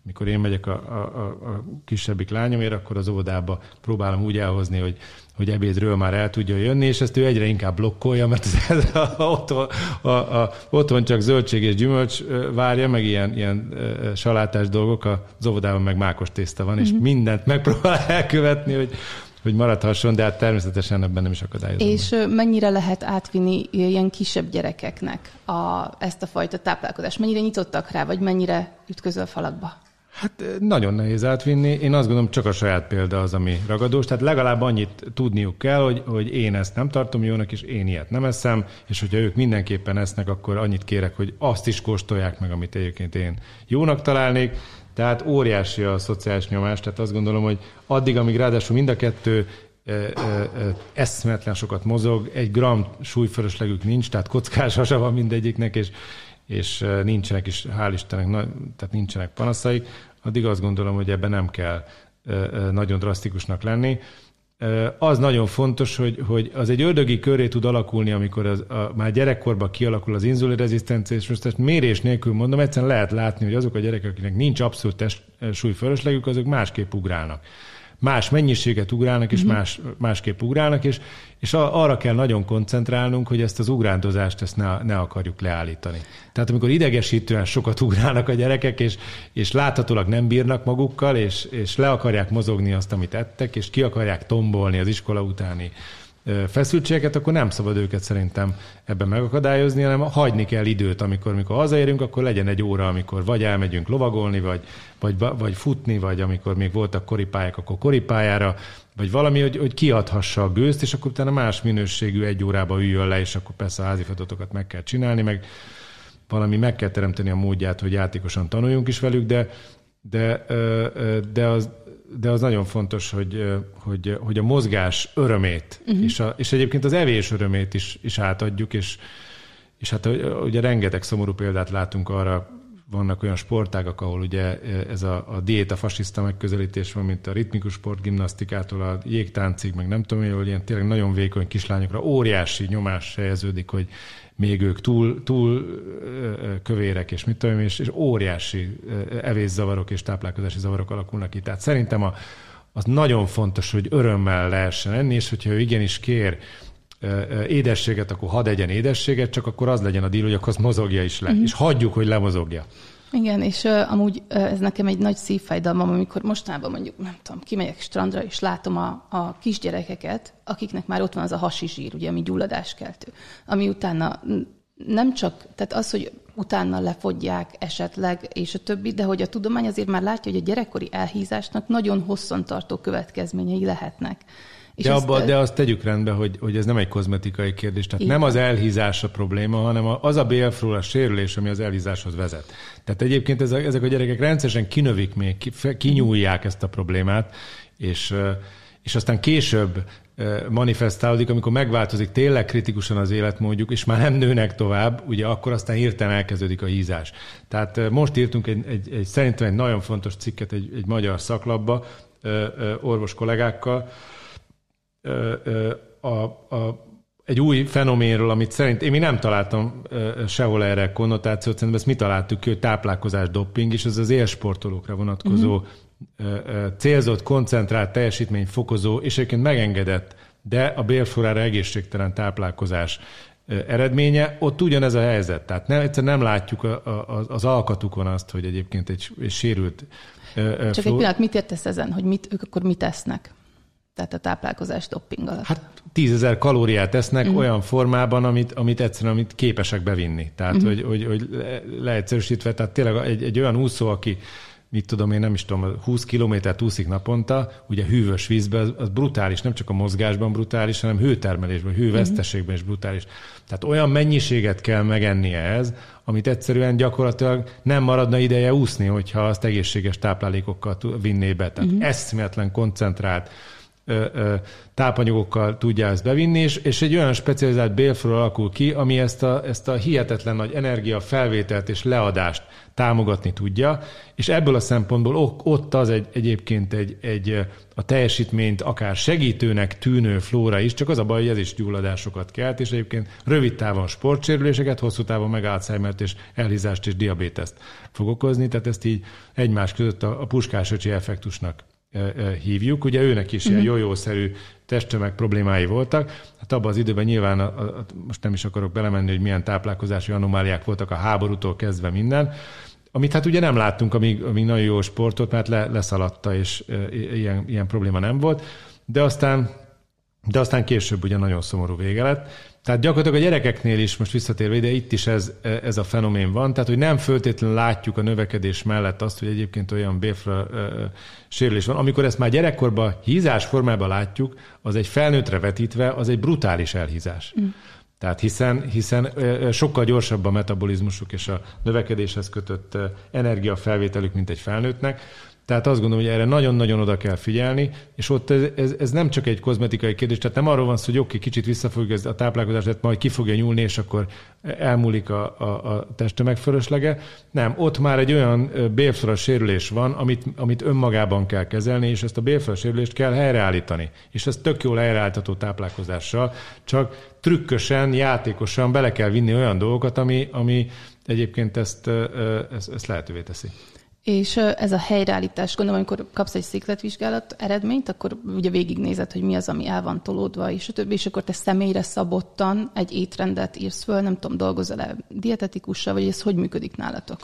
mikor én megyek a, a, a kisebbik lányomért, akkor az óvodába próbálom úgy elhozni, hogy, hogy ebédről már el tudja jönni, és ezt ő egyre inkább blokkolja, mert ez, a, otthon, a, a, otthon csak zöldség és gyümölcs várja, meg ilyen, ilyen salátás dolgok, az óvodában meg mákos tészta van, mm-hmm. és mhm. mindent megpróbál elkövetni, hogy, hogy maradhasson, de hát természetesen ebben nem is akadályozom. És mennyire lehet átvinni ilyen kisebb gyerekeknek a, ezt a fajta táplálkozást? Mennyire nyitottak rá, vagy mennyire ütközöl falakba? Hát nagyon nehéz átvinni. Én azt gondolom, csak a saját példa az, ami ragadós. Tehát legalább annyit tudniuk kell, hogy, hogy én ezt nem tartom jónak, és én ilyet nem eszem, és hogyha ők mindenképpen esznek, akkor annyit kérek, hogy azt is kóstolják meg, amit egyébként én jónak találnék. Tehát óriási a szociális nyomás, tehát azt gondolom, hogy addig, amíg ráadásul mind a kettő eszmetlen sokat mozog, egy gram súlyfölöslegük nincs, tehát kockás hasa van mindegyiknek, és, és nincsenek is, hál' Istennek, tehát nincsenek panaszaik, addig azt gondolom, hogy ebben nem kell nagyon drasztikusnak lenni. Az nagyon fontos, hogy, hogy az egy ördögi köré tud alakulni, amikor az, a, már gyerekkorban kialakul az inzulinrezisztencia, és most ezt mérés nélkül mondom, egyszerűen lehet látni, hogy azok a gyerekek, akiknek nincs abszolút test súlyfölöslegük, azok másképp ugrálnak más mennyiséget ugrálnak, és uh-huh. más, másképp ugrálnak, és, és arra kell nagyon koncentrálnunk, hogy ezt az ugrándozást ezt ne, ne akarjuk leállítani. Tehát amikor idegesítően sokat ugrálnak a gyerekek, és, és láthatólag nem bírnak magukkal, és, és le akarják mozogni azt, amit ettek, és ki akarják tombolni az iskola utáni feszültségeket, akkor nem szabad őket szerintem ebben megakadályozni, hanem hagyni kell időt, amikor, amikor hazaérünk, akkor legyen egy óra, amikor vagy elmegyünk lovagolni, vagy, vagy, vagy futni, vagy amikor még voltak koripályák, akkor koripályára, vagy valami, hogy, hogy kiadhassa a gőzt, és akkor utána más minőségű egy órába üljön le, és akkor persze a házi feladatokat meg kell csinálni, meg valami meg kell teremteni a módját, hogy játékosan tanuljunk is velük, de, de, de az, de az nagyon fontos, hogy, hogy, hogy a mozgás örömét, uh-huh. és, a, és egyébként az evés örömét is, is átadjuk, és, és hát ugye rengeteg szomorú példát látunk arra, vannak olyan sportágak, ahol ugye ez a, a diéta fasiszta megközelítés van, mint a ritmikus sportgimnasztikától a jégtáncig, meg nem tudom, hogy ilyen tényleg nagyon vékony kislányokra óriási nyomás helyeződik, hogy még ők túl, túl kövérek, és mit tudom, és, és óriási evészavarok és táplálkozási zavarok alakulnak ki. Tehát szerintem a, az nagyon fontos, hogy örömmel lehessen enni, és hogyha ő igenis kér édességet, akkor hadd egyen édességet, csak akkor az legyen a díl, hogy akkor az mozogja is le, mm-hmm. és hagyjuk, hogy lemozogja. Igen, és uh, amúgy uh, ez nekem egy nagy szívfájdalmam, amikor mostanában mondjuk, nem tudom, kimegyek strandra, és látom a, a kisgyerekeket, akiknek már ott van az a hasi zsír, ugye, ami gyulladáskeltő, ami utána nem csak, tehát az, hogy utána lefogyják esetleg, és a többi, de hogy a tudomány azért már látja, hogy a gyerekkori elhízásnak nagyon hosszantartó következményei lehetnek. És de, abba, de azt tegyük rendbe, hogy, hogy ez nem egy kozmetikai kérdés. Tehát Igen. nem az elhízás a probléma, hanem az a a sérülés, ami az elhízáshoz vezet. Tehát egyébként ezek, ezek a gyerekek rendszeresen kinövik még, kinyúlják ezt a problémát, és, és aztán később manifestálódik, amikor megváltozik tényleg kritikusan az életmódjuk, és már nem nőnek tovább, ugye akkor aztán hirtelen elkezdődik a hízás. Tehát most írtunk egy, egy, egy szerintem egy nagyon fontos cikket egy, egy magyar szaklapba orvos kollégákkal, a, a, egy új fenoménről, amit szerint én mi nem találtam sehol erre konnotációt, szerintem ezt mi találtuk ki, hogy táplálkozás dopping, és ez az élsportolókra vonatkozó uh-huh. célzott, koncentrált teljesítmény fokozó, és egyébként megengedett, de a bélflorára egészségtelen táplálkozás eredménye, ott ugyanez a helyzet. Tehát nem, egyszer nem látjuk a, a, az alkatukon azt, hogy egyébként egy, egy sérült Csak fló... egy pillanat, mit értesz ezen, hogy mit, ők akkor mit tesznek? Tehát a táplálkozás dopping alatt. Hát tízezer kalóriát esznek uh-huh. olyan formában, amit, amit egyszerűen amit képesek bevinni. Tehát, uh-huh. hogy, hogy, hogy leegyszerűsítve, tehát tényleg egy, egy olyan úszó, aki mit tudom én, nem is tudom, 20 kilométert úszik naponta, ugye hűvös vízben, az, az brutális, nem csak a mozgásban brutális, hanem hőtermelésben, hőveszteségben is brutális. Tehát olyan mennyiséget kell megennie ez, amit egyszerűen gyakorlatilag nem maradna ideje úszni, hogyha azt egészséges táplálékokkal vinné be. Tehát uh-huh. eszméletlen koncentrált, tápanyagokkal tudja ezt bevinni, és, és egy olyan specializált bélflóra alakul ki, ami ezt a, ezt a hihetetlen nagy energia felvételt és leadást támogatni tudja, és ebből a szempontból ott az egy, egyébként egy, egy a teljesítményt akár segítőnek tűnő flóra is, csak az a baj, hogy ez is gyulladásokat kelt, és egyébként rövid távon sportsérüléseket, hosszú távon meg Alzheimer-t és elhízást és diabéteszt fog okozni, tehát ezt így egymás között a, a puskásöcsi effektusnak hívjuk. Ugye őnek is ilyen mhm. jójószerű testtömeg problémái voltak. Hát abban az időben nyilván, a, a, most nem is akarok belemenni, hogy milyen táplálkozási anomáliák voltak a háborútól kezdve minden, amit hát ugye nem láttunk, amíg, amíg nagyon jó sportot, mert le, leszaladta, és e, ilyen, ilyen probléma nem volt. De aztán, de aztán később ugye nagyon szomorú vége lett. Tehát gyakorlatilag a gyerekeknél is, most visszatérve ide, itt is ez, ez a fenomén van, tehát hogy nem föltétlenül látjuk a növekedés mellett azt, hogy egyébként olyan bélfra sérülés van. Amikor ezt már gyerekkorban hízás formában látjuk, az egy felnőttre vetítve, az egy brutális elhízás. Mm. Tehát hiszen, hiszen sokkal gyorsabb a metabolizmusuk és a növekedéshez kötött energiafelvételük, mint egy felnőttnek. Tehát azt gondolom, hogy erre nagyon-nagyon oda kell figyelni, és ott ez, ez, ez nem csak egy kozmetikai kérdés, tehát nem arról van szó, hogy oké, kicsit visszafogjuk a táplálkozást, tehát majd ki fogja nyúlni, és akkor elmúlik a, a, a testtömeg. Nem, ott már egy olyan bélfra sérülés van, amit, amit önmagában kell kezelni, és ezt a bélfra sérülést kell helyreállítani. És ez tök jól helyreállítható táplálkozással, csak trükkösen, játékosan bele kell vinni olyan dolgokat, ami, ami egyébként ezt, ezt, ezt lehetővé teszi. És ez a helyreállítás, gondolom, amikor kapsz egy székletvizsgálat eredményt, akkor ugye végignézed, hogy mi az, ami el van tolódva, és a többi, és akkor te személyre szabottan egy étrendet írsz föl, nem tudom, dolgozol-e dietetikussal, vagy ez hogy működik nálatok?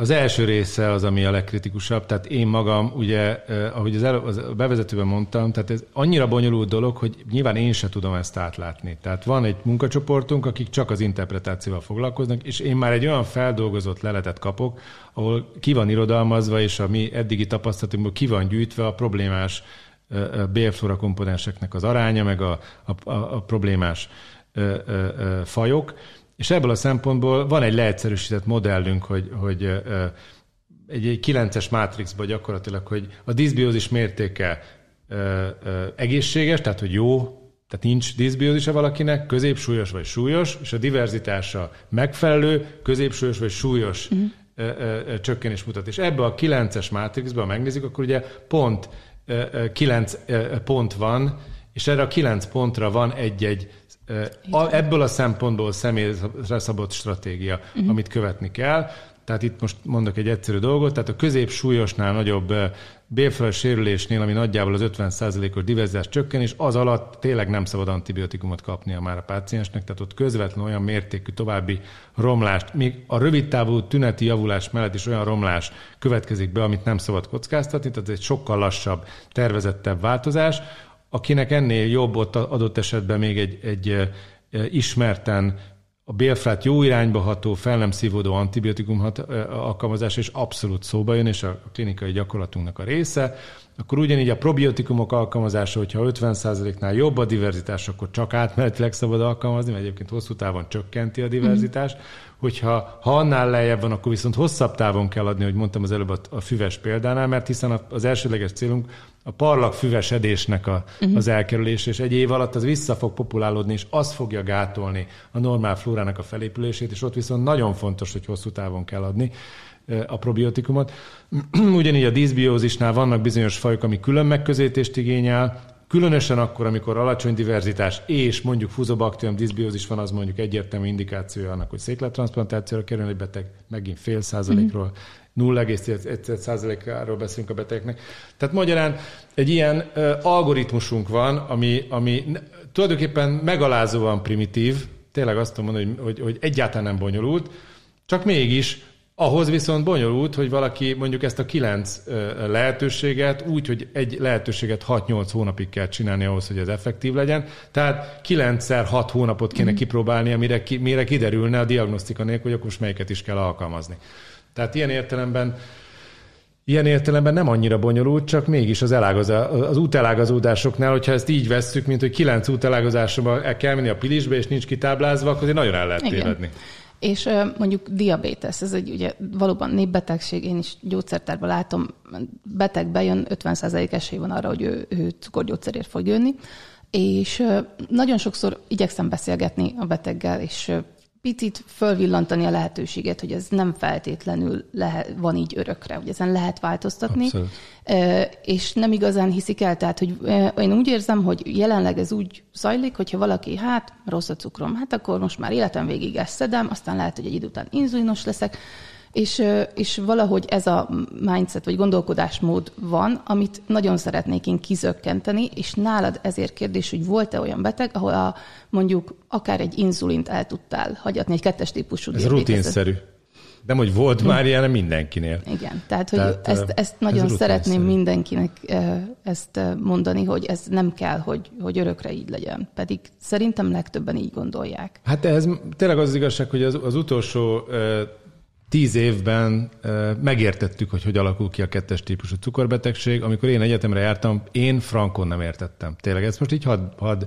Az első része az, ami a legkritikusabb, tehát én magam, ugye, ahogy az, el, az bevezetőben mondtam, tehát ez annyira bonyolult dolog, hogy nyilván én se tudom ezt átlátni. Tehát van egy munkacsoportunk, akik csak az interpretációval foglalkoznak, és én már egy olyan feldolgozott leletet kapok, ahol ki van irodalmazva, és a mi eddigi tapasztalatunkból ki van gyűjtve a problémás bélflora komponenseknek az aránya, meg a, a, a, a problémás fajok, és ebből a szempontból van egy leegyszerűsített modellünk, hogy, hogy egy, egy 9-es mátrixban gyakorlatilag, hogy a diszbiózis mértéke egészséges, tehát hogy jó, tehát nincs diszbiózisa valakinek, középsúlyos vagy súlyos, és a diverzitása megfelelő, középsúlyos vagy súlyos uh-huh. csökkenés mutat. És ebbe a 9-es mátrixban, ha megnézzük, akkor ugye pont 9 pont van, és erre a 9 pontra van egy-egy a, ebből a szempontból személyre szabott stratégia, uh-huh. amit követni kell. Tehát itt most mondok egy egyszerű dolgot, tehát a középsúlyosnál nagyobb bélfölös sérülésnél, ami nagyjából az 50%-os diverzitás csökkenés, az alatt tényleg nem szabad antibiotikumot kapnia már a páciensnek, tehát ott közvetlen olyan mértékű további romlást, még a rövidtávú tüneti javulás mellett is olyan romlás következik be, amit nem szabad kockáztatni, tehát ez egy sokkal lassabb, tervezettebb változás, akinek ennél jobb ott adott esetben még egy, egy ismerten a bélfrát jó irányba ható, fel nem szívódó antibiotikum hat, alkalmazás és abszolút szóba jön, és a klinikai gyakorlatunknak a része, akkor ugyanígy a probiotikumok alkalmazása, hogyha 50%-nál jobb a diverzitás, akkor csak átmenetileg szabad alkalmazni, mert egyébként hosszú távon csökkenti a diverzitást. Mm. Hogyha ha annál lejjebb van, akkor viszont hosszabb távon kell adni, hogy mondtam az előbb a füves példánál, mert hiszen az elsődleges célunk a parlag füvesedésnek a, uh-huh. az elkerülés, és egy év alatt az vissza fog populálódni, és az fogja gátolni a normál flórának a felépülését, és ott viszont nagyon fontos, hogy hosszú távon kell adni a probiotikumot. Ugyanígy a diszbiózisnál vannak bizonyos fajok, ami külön megközelítést igényel, Különösen akkor, amikor alacsony diverzitás és mondjuk fuzobakterium diszbiózis van, az mondjuk egyértelmű indikációja annak, hogy széklettransplantációra kerül egy beteg, megint fél százalékról, 0,1%-áról beszélünk a betegeknek. Tehát magyarán egy ilyen algoritmusunk van, ami, ami tulajdonképpen megalázóan primitív, tényleg azt tudom mondani, hogy, hogy, hogy egyáltalán nem bonyolult, csak mégis ahhoz viszont bonyolult, hogy valaki mondjuk ezt a kilenc lehetőséget úgy, hogy egy lehetőséget 6-8 hónapig kell csinálni ahhoz, hogy ez effektív legyen. Tehát 9-szer 6 hónapot kéne mm. kipróbálni, mire, mire kiderülne a diagnosztika nélkül, hogy akkor most melyiket is kell alkalmazni. Tehát ilyen értelemben Ilyen értelemben nem annyira bonyolult, csak mégis az, az útelágazódásoknál, hogyha ezt így vesszük, mint hogy kilenc útelágazásba el kell menni a pilisbe, és nincs kitáblázva, akkor nagyon el lehet tévedni. És mondjuk diabétesz, ez egy ugye valóban népbetegség, én is gyógyszertárban látom, beteg bejön, 50% esély van arra, hogy ő, ő cukorgyógyszerért fog jönni, és nagyon sokszor igyekszem beszélgetni a beteggel, és picit fölvillantani a lehetőséget, hogy ez nem feltétlenül lehet, van így örökre, hogy ezen lehet változtatni, Abszolút. és nem igazán hiszik el. Tehát, hogy én úgy érzem, hogy jelenleg ez úgy zajlik, hogyha valaki, hát rossz a cukrom, hát akkor most már életem végig ezt szedem, aztán lehet, hogy egy idő után inzulinos leszek, és, és valahogy ez a mindset vagy gondolkodásmód van, amit nagyon szeretnék én kizökkenteni, és nálad ezért kérdés, hogy volt-e olyan beteg, ahol a, mondjuk akár egy inzulint el tudtál hagyatni, egy kettes típusú Ez rutinszerű. Nem, hogy volt már ilyen mindenkinél. Igen, tehát, hogy tehát, ezt, ezt nagyon ez szeretném mindenkinek ezt mondani, hogy ez nem kell, hogy, hogy örökre így legyen. Pedig szerintem legtöbben így gondolják. Hát ez tényleg az, az igazság, hogy az, az utolsó tíz évben megértettük, hogy hogy alakul ki a kettes típusú cukorbetegség. Amikor én egyetemre jártam, én frankon nem értettem. Tényleg ezt most így hadd had,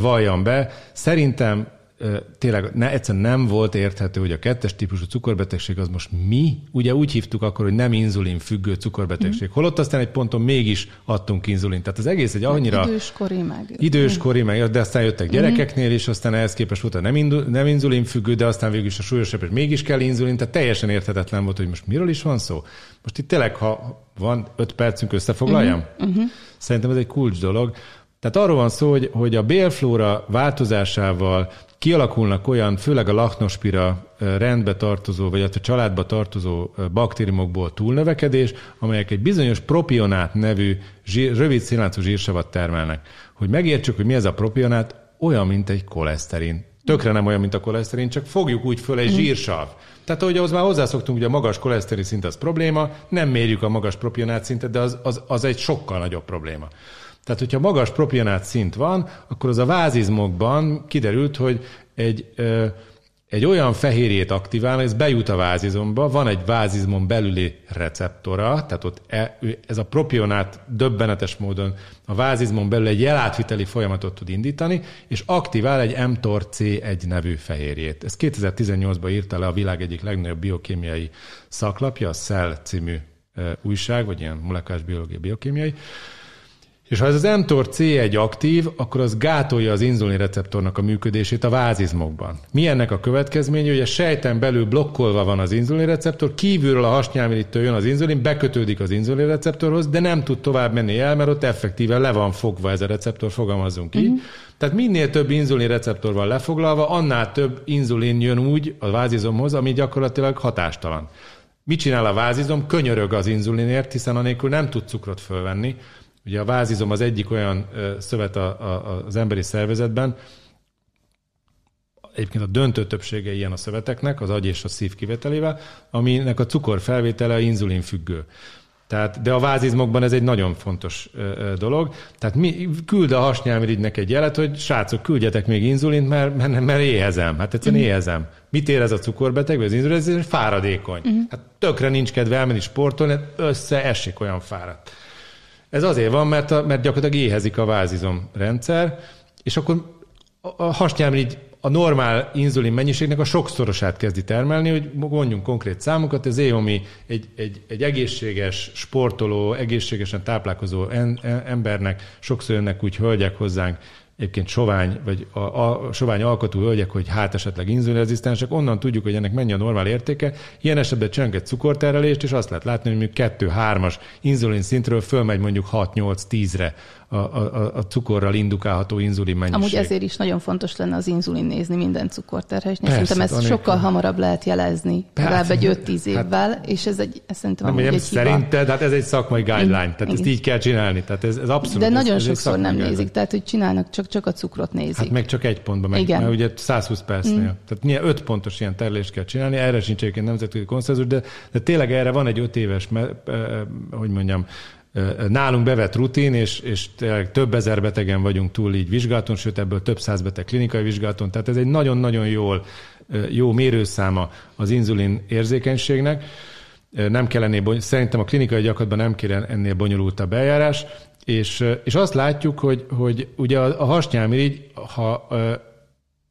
valljam be. Szerintem tényleg ne, egyszerűen nem volt érthető, hogy a kettes típusú cukorbetegség az most mi? Ugye úgy hívtuk akkor, hogy nem inzulin függő cukorbetegség. Mm. Holott aztán egy ponton mégis adtunk inzulin. Tehát az egész egy annyira... Időskori meg. Időskori meg, de aztán jöttek gyerekeknél is, aztán ehhez képest volt a nem, indul, nem inzulin függő, de aztán végül is a súlyosabb, és mégis kell inzulin, tehát teljesen érthetetlen volt, hogy most miről is van szó. Most itt tényleg, ha van öt percünk, összefoglaljam? Mm-hmm. Szerintem ez egy kulcs dolog. Tehát arról van szó, hogy, hogy a bélflóra változásával kialakulnak olyan, főleg a lachnospira rendbe tartozó, vagy a családba tartozó baktériumokból túlnövekedés, amelyek egy bizonyos propionát nevű zsír, rövid színláncú zsírsavat termelnek. Hogy megértsük, hogy mi ez a propionát, olyan, mint egy koleszterin. Tökre nem olyan, mint a koleszterin, csak fogjuk úgy föl egy mhm. zsírsav. Tehát, ahogy ahhoz már hozzászoktunk, hogy a magas koleszterin szint az probléma, nem mérjük a magas propionát szintet, de az, az, az egy sokkal nagyobb probléma. Tehát, hogyha magas propionát szint van, akkor az a vázizmokban kiderült, hogy egy, ö, egy olyan fehérjét aktivál, ez bejut a vázizomba, van egy vázizmon belüli receptora, tehát ott e, ez a propionát döbbenetes módon a vázizmon belül egy jelátviteli folyamatot tud indítani, és aktivál egy mTOR C1 nevű fehérjét. Ez 2018-ban írta le a világ egyik legnagyobb biokémiai szaklapja, a Cell című újság, vagy ilyen molekulás biológiai biokémiai, és ha ez az mTOR C1 aktív, akkor az gátolja az inzulin receptornak a működését a vázizmokban. Mi ennek a következménye, hogy a sejten belül blokkolva van az inzulin receptor, kívülről a hasnyálmirittől jön az inzulin, bekötődik az inzulin receptorhoz, de nem tud tovább menni el, mert ott effektíve le van fogva ez a receptor, fogalmazzunk így. Mm. Tehát minél több inzulin receptor van lefoglalva, annál több inzulin jön úgy a vázizomhoz, ami gyakorlatilag hatástalan. Mit csinál a vázizom? Könyörög az inzulinért, hiszen anélkül nem tud cukrot fölvenni. Ugye a vázizom az egyik olyan szövet a, a, az emberi szervezetben, egyébként a döntő többsége ilyen a szöveteknek, az agy és a szív kivetelével, aminek a cukor felvétele inzulin függő. Tehát, de a vázizmokban ez egy nagyon fontos ö, dolog. Tehát mi, küld a hasnyálmirigynek egy jelet, hogy srácok, küldjetek még inzulint, mert, mert, mert éhezem. Hát egyszerűen uh-huh. éhezem. Mit érez a cukorbeteg, vagy az inzulin? Ez fáradékony. Uh-huh. Hát tökre nincs kedve elmenni sportolni, összeesik olyan fáradt. Ez azért van, mert, a, mert gyakorlatilag éhezik a vázizom rendszer, és akkor a hasnyálmirigy a normál inzulin mennyiségnek a sokszorosát kezdi termelni, hogy mondjunk konkrét számokat, ez ami egy, egy, egy egészséges, sportoló, egészségesen táplálkozó en, embernek, sokszor jönnek úgy hölgyek hozzánk egyébként sovány, vagy a, a sovány alkotú hölgyek, hogy hát esetleg inzulinrezisztensek, onnan tudjuk, hogy ennek mennyi a normál értéke. Ilyen esetben csinálunk egy cukorterelést, és azt lehet látni, hogy mondjuk 2-3-as inzulin szintről fölmegy mondjuk 6-8-10-re a, a, a cukorral indukálható inzulin mennyiség. Amúgy ezért is nagyon fontos lenne az inzulin nézni minden cukorterhesnél. Szerintem ezt anélkül. sokkal hamarabb lehet jelezni, legalább egy 5-10 hát- évvel, hát, és ez egy, ez szerintem nem, nem egy szerinted, hát ez egy szakmai guideline, tehát Igen. ezt így kell csinálni. Tehát ez, ez abszolút. De nagyon ez, sokszor nem nézik, tehát hogy csinálnak, csak, csak a cukrot nézik. Hát meg csak egy pontban, meg, Igen. mert ugye 120 percnél. Mm. Tehát milyen 5 pontos ilyen terlést kell csinálni, erre sincs egyébként nemzetközi konszenzus, de, de tényleg erre van egy 5 éves, hogy mondjam, nálunk bevett rutin, és, és több ezer betegen vagyunk túl így vizsgálaton, sőt ebből több száz beteg klinikai vizsgálaton, tehát ez egy nagyon-nagyon jól, jó mérőszáma az inzulin érzékenységnek. Nem kell ennél, szerintem a klinikai gyakorlatban nem kéne ennél bonyolultabb eljárás, és, és azt látjuk, hogy, hogy ugye a, hasnyálmirigy, ha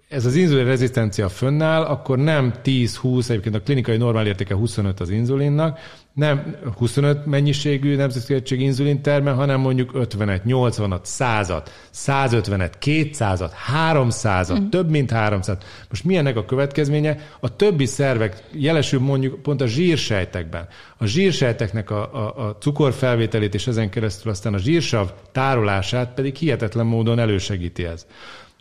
ez az inzulin rezisztencia fönnáll, akkor nem 10-20, egyébként a klinikai normál értéke 25 az inzulinnak, nem 25 mennyiségű nemzeti inzulin termel, hanem mondjuk 50-et, 80-at, 100-at, 150-et, 200-at, 300-at, mm. több mint 300 Most milyennek a következménye? A többi szervek, jelesül mondjuk pont a zsírsejtekben. A zsírsejteknek a, a, a cukorfelvételét és ezen keresztül aztán a zsírsav tárolását pedig hihetetlen módon elősegíti ez.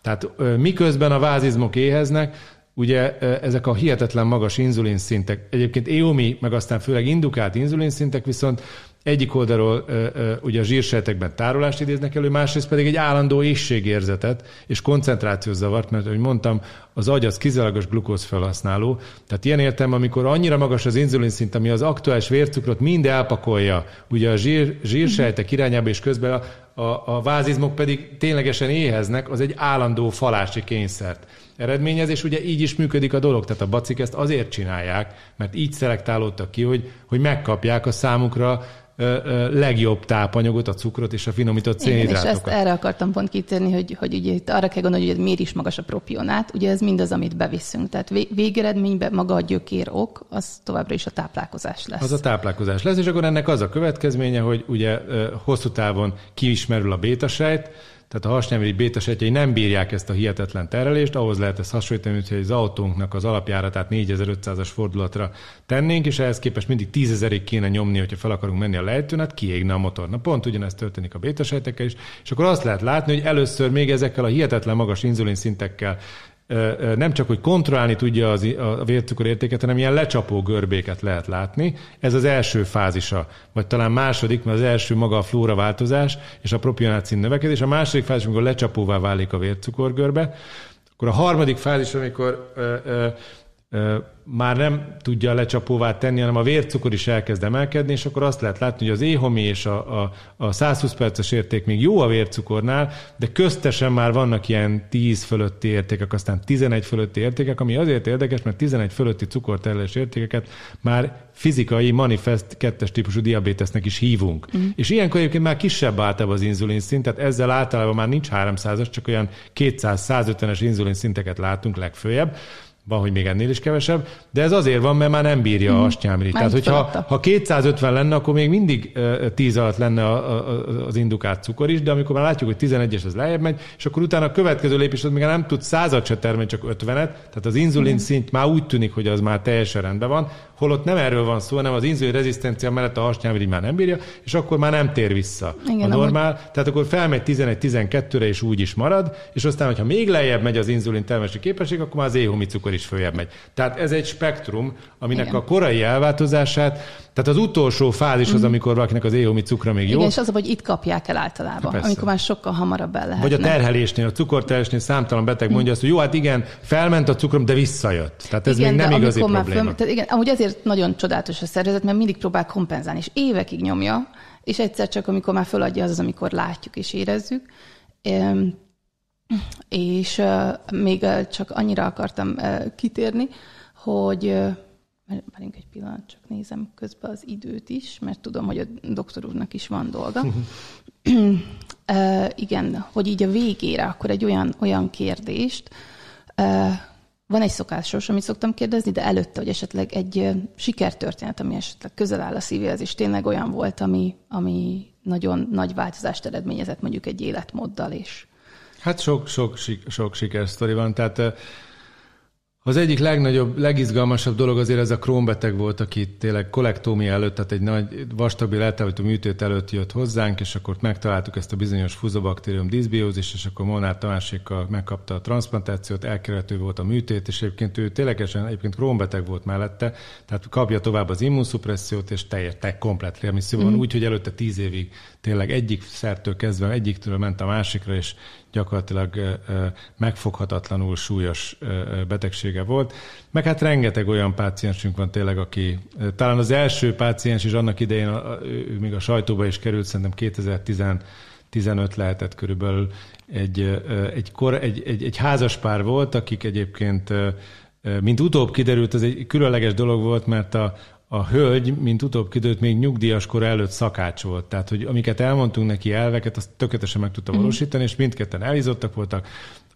Tehát miközben a vázizmok éheznek, ugye ezek a hihetetlen magas inzulinszintek, egyébként EOMI, meg aztán főleg indukált inzulinszintek viszont egyik oldalról ugye a zsírsejtekben tárolást idéznek elő, másrészt pedig egy állandó éjségérzetet és koncentrációs zavart, mert ahogy mondtam, az agy az kizárólagos glukóz felhasználó. Tehát ilyen értem, amikor annyira magas az inzulinszint, ami az aktuális vércukrot mind elpakolja, ugye a zsír, zsírsejtek irányába, és közben a, a, a vázizmok pedig ténylegesen éheznek, az egy állandó falási kényszert eredményez, és ugye így is működik a dolog. Tehát a bacik ezt azért csinálják, mert így szelektálódtak ki, hogy, hogy megkapják a számukra legjobb tápanyagot, a cukrot és a finomított szénhidrátokat. Igen, és ezt erre akartam pont kitérni, hogy, hogy ugye itt arra kell gondolni, hogy ez miért is magas a propionát. Ugye ez mindaz, amit beviszünk. Tehát végeredményben maga a gyökér ok, az továbbra is a táplálkozás lesz. Az a táplálkozás lesz, és akkor ennek az a következménye, hogy ugye hosszú távon kiismerül a bétasejt, tehát a hasnyelvi bétasejtjei nem bírják ezt a hihetetlen terelést, ahhoz lehet ezt hasonlítani, hogy az autónknak az alapjáratát 4500-as fordulatra tennénk, és ehhez képest mindig 10 kéne nyomni, hogyha fel akarunk menni a lejtőn, hát kiégne a motor. Na pont ugyanezt történik a bétasejtekkel is, és akkor azt lehet látni, hogy először még ezekkel a hihetetlen magas inzulin szintekkel nem csak, hogy kontrollálni tudja az, a vércukorértéket, hanem ilyen lecsapó görbéket lehet látni. Ez az első fázisa, vagy talán második, mert az első maga a flóra változás és a propionácin növekedés. A második fázis, amikor lecsapóvá válik a vércukorgörbe. Akkor a harmadik fázis, amikor ö, ö, már nem tudja lecsapóvá tenni, hanem a vércukor is elkezd emelkedni, és akkor azt lehet látni, hogy az éhomi és a, a, a 120 perces érték még jó a vércukornál, de köztesen már vannak ilyen 10 fölötti értékek, aztán 11 fölötti értékek, ami azért érdekes, mert 11 fölötti cukorterhelés értékeket már fizikai manifest kettes típusú diabétesznek is hívunk. Mm. És ilyenkor egyébként már kisebb általában az inzulin szint, tehát ezzel általában már nincs 300-as, csak olyan 200-150-es inzulin szinteket látunk legfőjebb van, hogy még ennél is kevesebb, de ez azért van, mert már nem bírja mm. a astyámrit. Tehát, hogyha ha 250 lenne, akkor még mindig 10 alatt lenne a, a, az indukált cukor is, de amikor már látjuk, hogy 11-es az lejjebb megy, és akkor utána a következő lépés az még nem tud százat se termelni, csak 50-et, tehát az inzulin mm. szint már úgy tűnik, hogy az már teljesen rendben van, holott nem erről van szó, hanem az inzulin rezisztencia mellett a hasnyálmirigy már nem bírja, és akkor már nem tér vissza Igen, a normál. Amúgy... Tehát akkor felmegy 11-12-re, és úgy is marad, és aztán, hogyha még lejjebb megy az inzulin termelési képesség, akkor már az éhomi cukor is följebb megy. Tehát ez egy spektrum, aminek Igen. a korai elváltozását tehát az utolsó fázis az, mm. amikor valakinek az éhomi cukra még jó. Igen, és az, hogy itt kapják el általában, ha, amikor már sokkal hamarabb el lehet. Vagy a terhelésnél, a cukorterhelésnél számtalan beteg mondja mm. azt, hogy jó, hát igen, felment a cukrom, de visszajött. Tehát ez igen, még nem igazi probléma. Föl, tehát igen, amúgy ezért nagyon csodálatos a szervezet, mert mindig próbál kompenzálni, és évekig nyomja, és egyszer csak, amikor már föladja, az az, amikor látjuk és érezzük. És még csak annyira akartam kitérni, hogy Várjunk egy pillanat, csak nézem közben az időt is, mert tudom, hogy a doktor úrnak is van dolga. igen, hogy így a végére akkor egy olyan, olyan kérdést, van egy szokásos, amit szoktam kérdezni, de előtte, hogy esetleg egy sikertörténet, ami esetleg közel áll a szívéhez, és tényleg olyan volt, ami, ami nagyon nagy változást eredményezett mondjuk egy életmóddal is. Hát sok, sok, sok sikersztori van, tehát az egyik legnagyobb, legizgalmasabb dolog azért ez a krónbeteg volt, aki tényleg kolektómia előtt, tehát egy nagy vastagbél eltávolító műtét előtt jött hozzánk, és akkor megtaláltuk ezt a bizonyos fuzobaktérium diszbiózis, és akkor Molnár Tamásékkal megkapta a transplantációt, elkerülhető volt a műtét, és egyébként ő ténylegesen egyébként krónbeteg volt mellette, tehát kapja tovább az immunszupressziót, és teljes, te komplet remisszió van, mm. úgy, hogy előtte tíz évig tényleg egyik szertől kezdve, egyiktől ment a másikra, és gyakorlatilag megfoghatatlanul súlyos betegsége volt. Meg hát rengeteg olyan páciensünk van tényleg, aki talán az első páciens is annak idején, ő még a sajtóba is került, szerintem 2015 lehetett körülbelül egy, egy, kor, egy, egy, egy házaspár volt, akik egyébként, mint utóbb kiderült, ez egy különleges dolog volt, mert a, a hölgy, mint utóbb kiderült, még nyugdíjas kor előtt szakács volt. Tehát, hogy amiket elmondtunk neki elveket, azt tökéletesen meg tudta mhm. valósítani, és mindketten elhízottak voltak.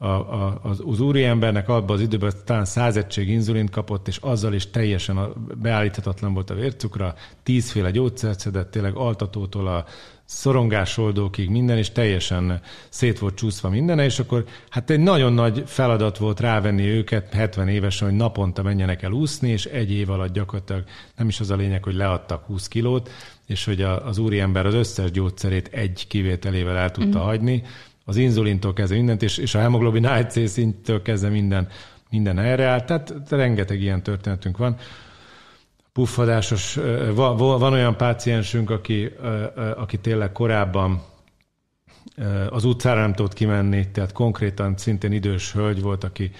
A, a, az, az úriembernek abban az időben talán száz egység inzulint kapott, és azzal is teljesen a, beállíthatatlan volt a vércukra, tízféle gyógyszert szedett, tényleg altatótól a szorongásoldókig minden, és teljesen szét volt csúszva minden, és akkor hát egy nagyon nagy feladat volt rávenni őket 70 évesen, hogy naponta menjenek el úszni, és egy év alatt gyakorlatilag nem is az a lényeg, hogy leadtak 20 kilót, és hogy az úriember az összes gyógyszerét egy kivételével el tudta mm. hagyni, az inzulintól kezdve mindent, és, és a hemoglobin AC szinttől kezdve minden, minden erre állt. Tehát rengeteg ilyen történetünk van puffadásos, van, van olyan páciensünk, aki, aki tényleg korábban az utcára nem tudott kimenni, tehát konkrétan szintén idős hölgy volt, aki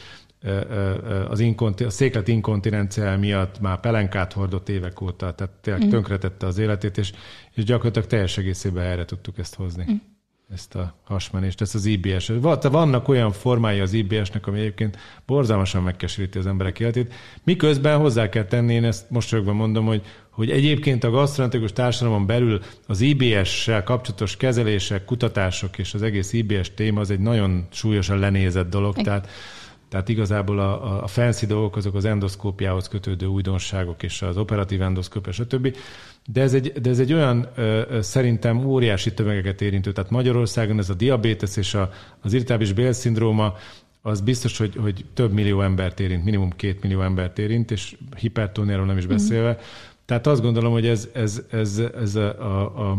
az inkonti, a széklet inkontinencia miatt már pelenkát hordott évek óta, tehát tényleg mm. tönkretette az életét, és, és gyakorlatilag teljes egészében erre tudtuk ezt hozni. Mm ezt a hasmenést, ezt az IBS. Vannak olyan formái az IBS-nek, ami egyébként borzalmasan megkeseríti az emberek életét. Miközben hozzá kell tenni, én ezt most rögben mondom, hogy, hogy egyébként a gasztronetikus társadalomon belül az IBS-sel kapcsolatos kezelések, kutatások és az egész IBS téma az egy nagyon súlyosan lenézett dolog, tehát tehát igazából a, a fancy dolgok azok az endoszkópiához kötődő újdonságok és az operatív endoszkópia, stb. De ez egy, de ez egy olyan ö, szerintem óriási tömegeket érintő. Tehát Magyarországon ez a diabétesz és a, az irritábilis bélszindróma, az biztos, hogy, hogy több millió embert érint, minimum két millió embert érint, és hipertóniáról nem is mhm. beszélve. Mm. Tehát azt gondolom, hogy ez, ez, ez, ez a, a, a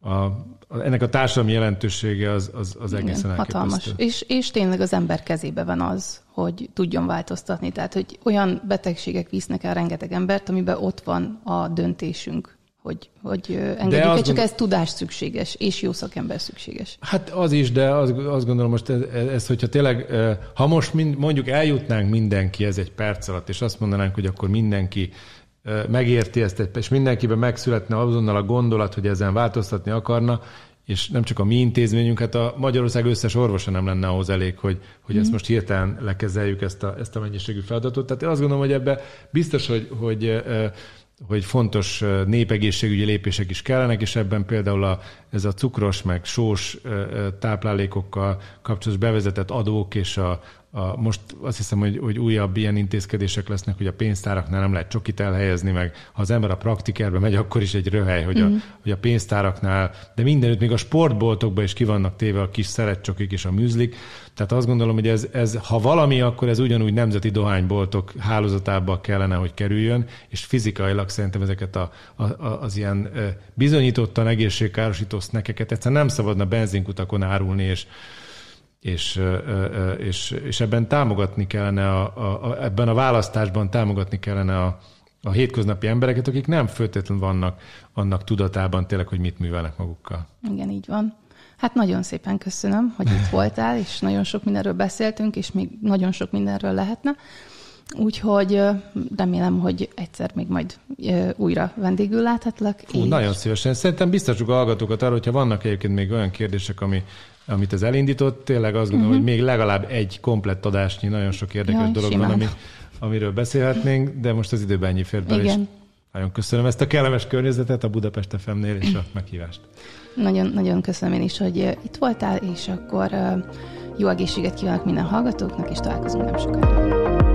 a, ennek a társadalmi jelentősége az, az, az egészen Igen, hatalmas. És, és tényleg az ember kezébe van az, hogy tudjon változtatni. Tehát, hogy olyan betegségek visznek el rengeteg embert, amiben ott van a döntésünk, hogy, hogy engedjük el, csak gond... ez tudás szükséges, és jó szakember szükséges. Hát az is, de az, azt gondolom most ez, ez, hogyha tényleg, ha most mind, mondjuk eljutnánk mindenki ez egy perc alatt, és azt mondanánk, hogy akkor mindenki megérti ezt, és mindenkiben megszületne azonnal a gondolat, hogy ezen változtatni akarna, és nem csak a mi intézményünk, hát a Magyarország összes orvosa nem lenne ahhoz elég, hogy, hogy mm. ezt most hirtelen lekezeljük ezt a, ezt a mennyiségű feladatot. Tehát én azt gondolom, hogy ebbe biztos, hogy, hogy hogy fontos népegészségügyi lépések is kellenek, és ebben például a, ez a cukros meg sós táplálékokkal kapcsolatos bevezetett adók és a, a, most azt hiszem, hogy, hogy újabb ilyen intézkedések lesznek, hogy a pénztáraknál nem lehet csokit elhelyezni, meg ha az ember a praktikerbe megy, akkor is egy röhely, hogy, mm. a, mhm. hogy a pénztáraknál, de mindenütt, még a sportboltokban is ki vannak téve a kis szeretcsokik és a műzlik. Tehát azt gondolom, hogy ez, ez, ha valami, akkor ez ugyanúgy nemzeti dohányboltok hálózatába kellene, hogy kerüljön, és fizikailag szerintem ezeket a, a, a, az ilyen bizonyítottan egészségkárosító sznekeket egyszerűen nem szabadna benzinkutakon árulni, és és, és, és ebben támogatni kellene, a, a, a, ebben a választásban támogatni kellene a, a hétköznapi embereket, akik nem föltétlenül vannak annak tudatában tényleg, hogy mit művelnek magukkal. Igen, így van. Hát nagyon szépen köszönöm, hogy itt voltál, és nagyon sok mindenről beszéltünk, és még nagyon sok mindenről lehetne. Úgyhogy remélem, hogy egyszer még majd újra vendégül láthatlak. Fú, és... Nagyon szívesen. Szerintem biztosuk a hallgatókat arra, hogyha vannak egyébként még olyan kérdések, ami amit ez elindított, tényleg azt gondolom, uh-huh. hogy még legalább egy komplett adásnyi, nagyon sok érdekes Jaj, dolog simán. van, ami, amiről beszélhetnénk, de most az időben ennyi fért bele, és nagyon köszönöm ezt a kellemes környezetet a Budapest FM-nél és a meghívást. Nagyon, nagyon köszönöm én is, hogy itt voltál, és akkor jó egészséget kívánok minden hallgatóknak, és találkozunk nem sokára.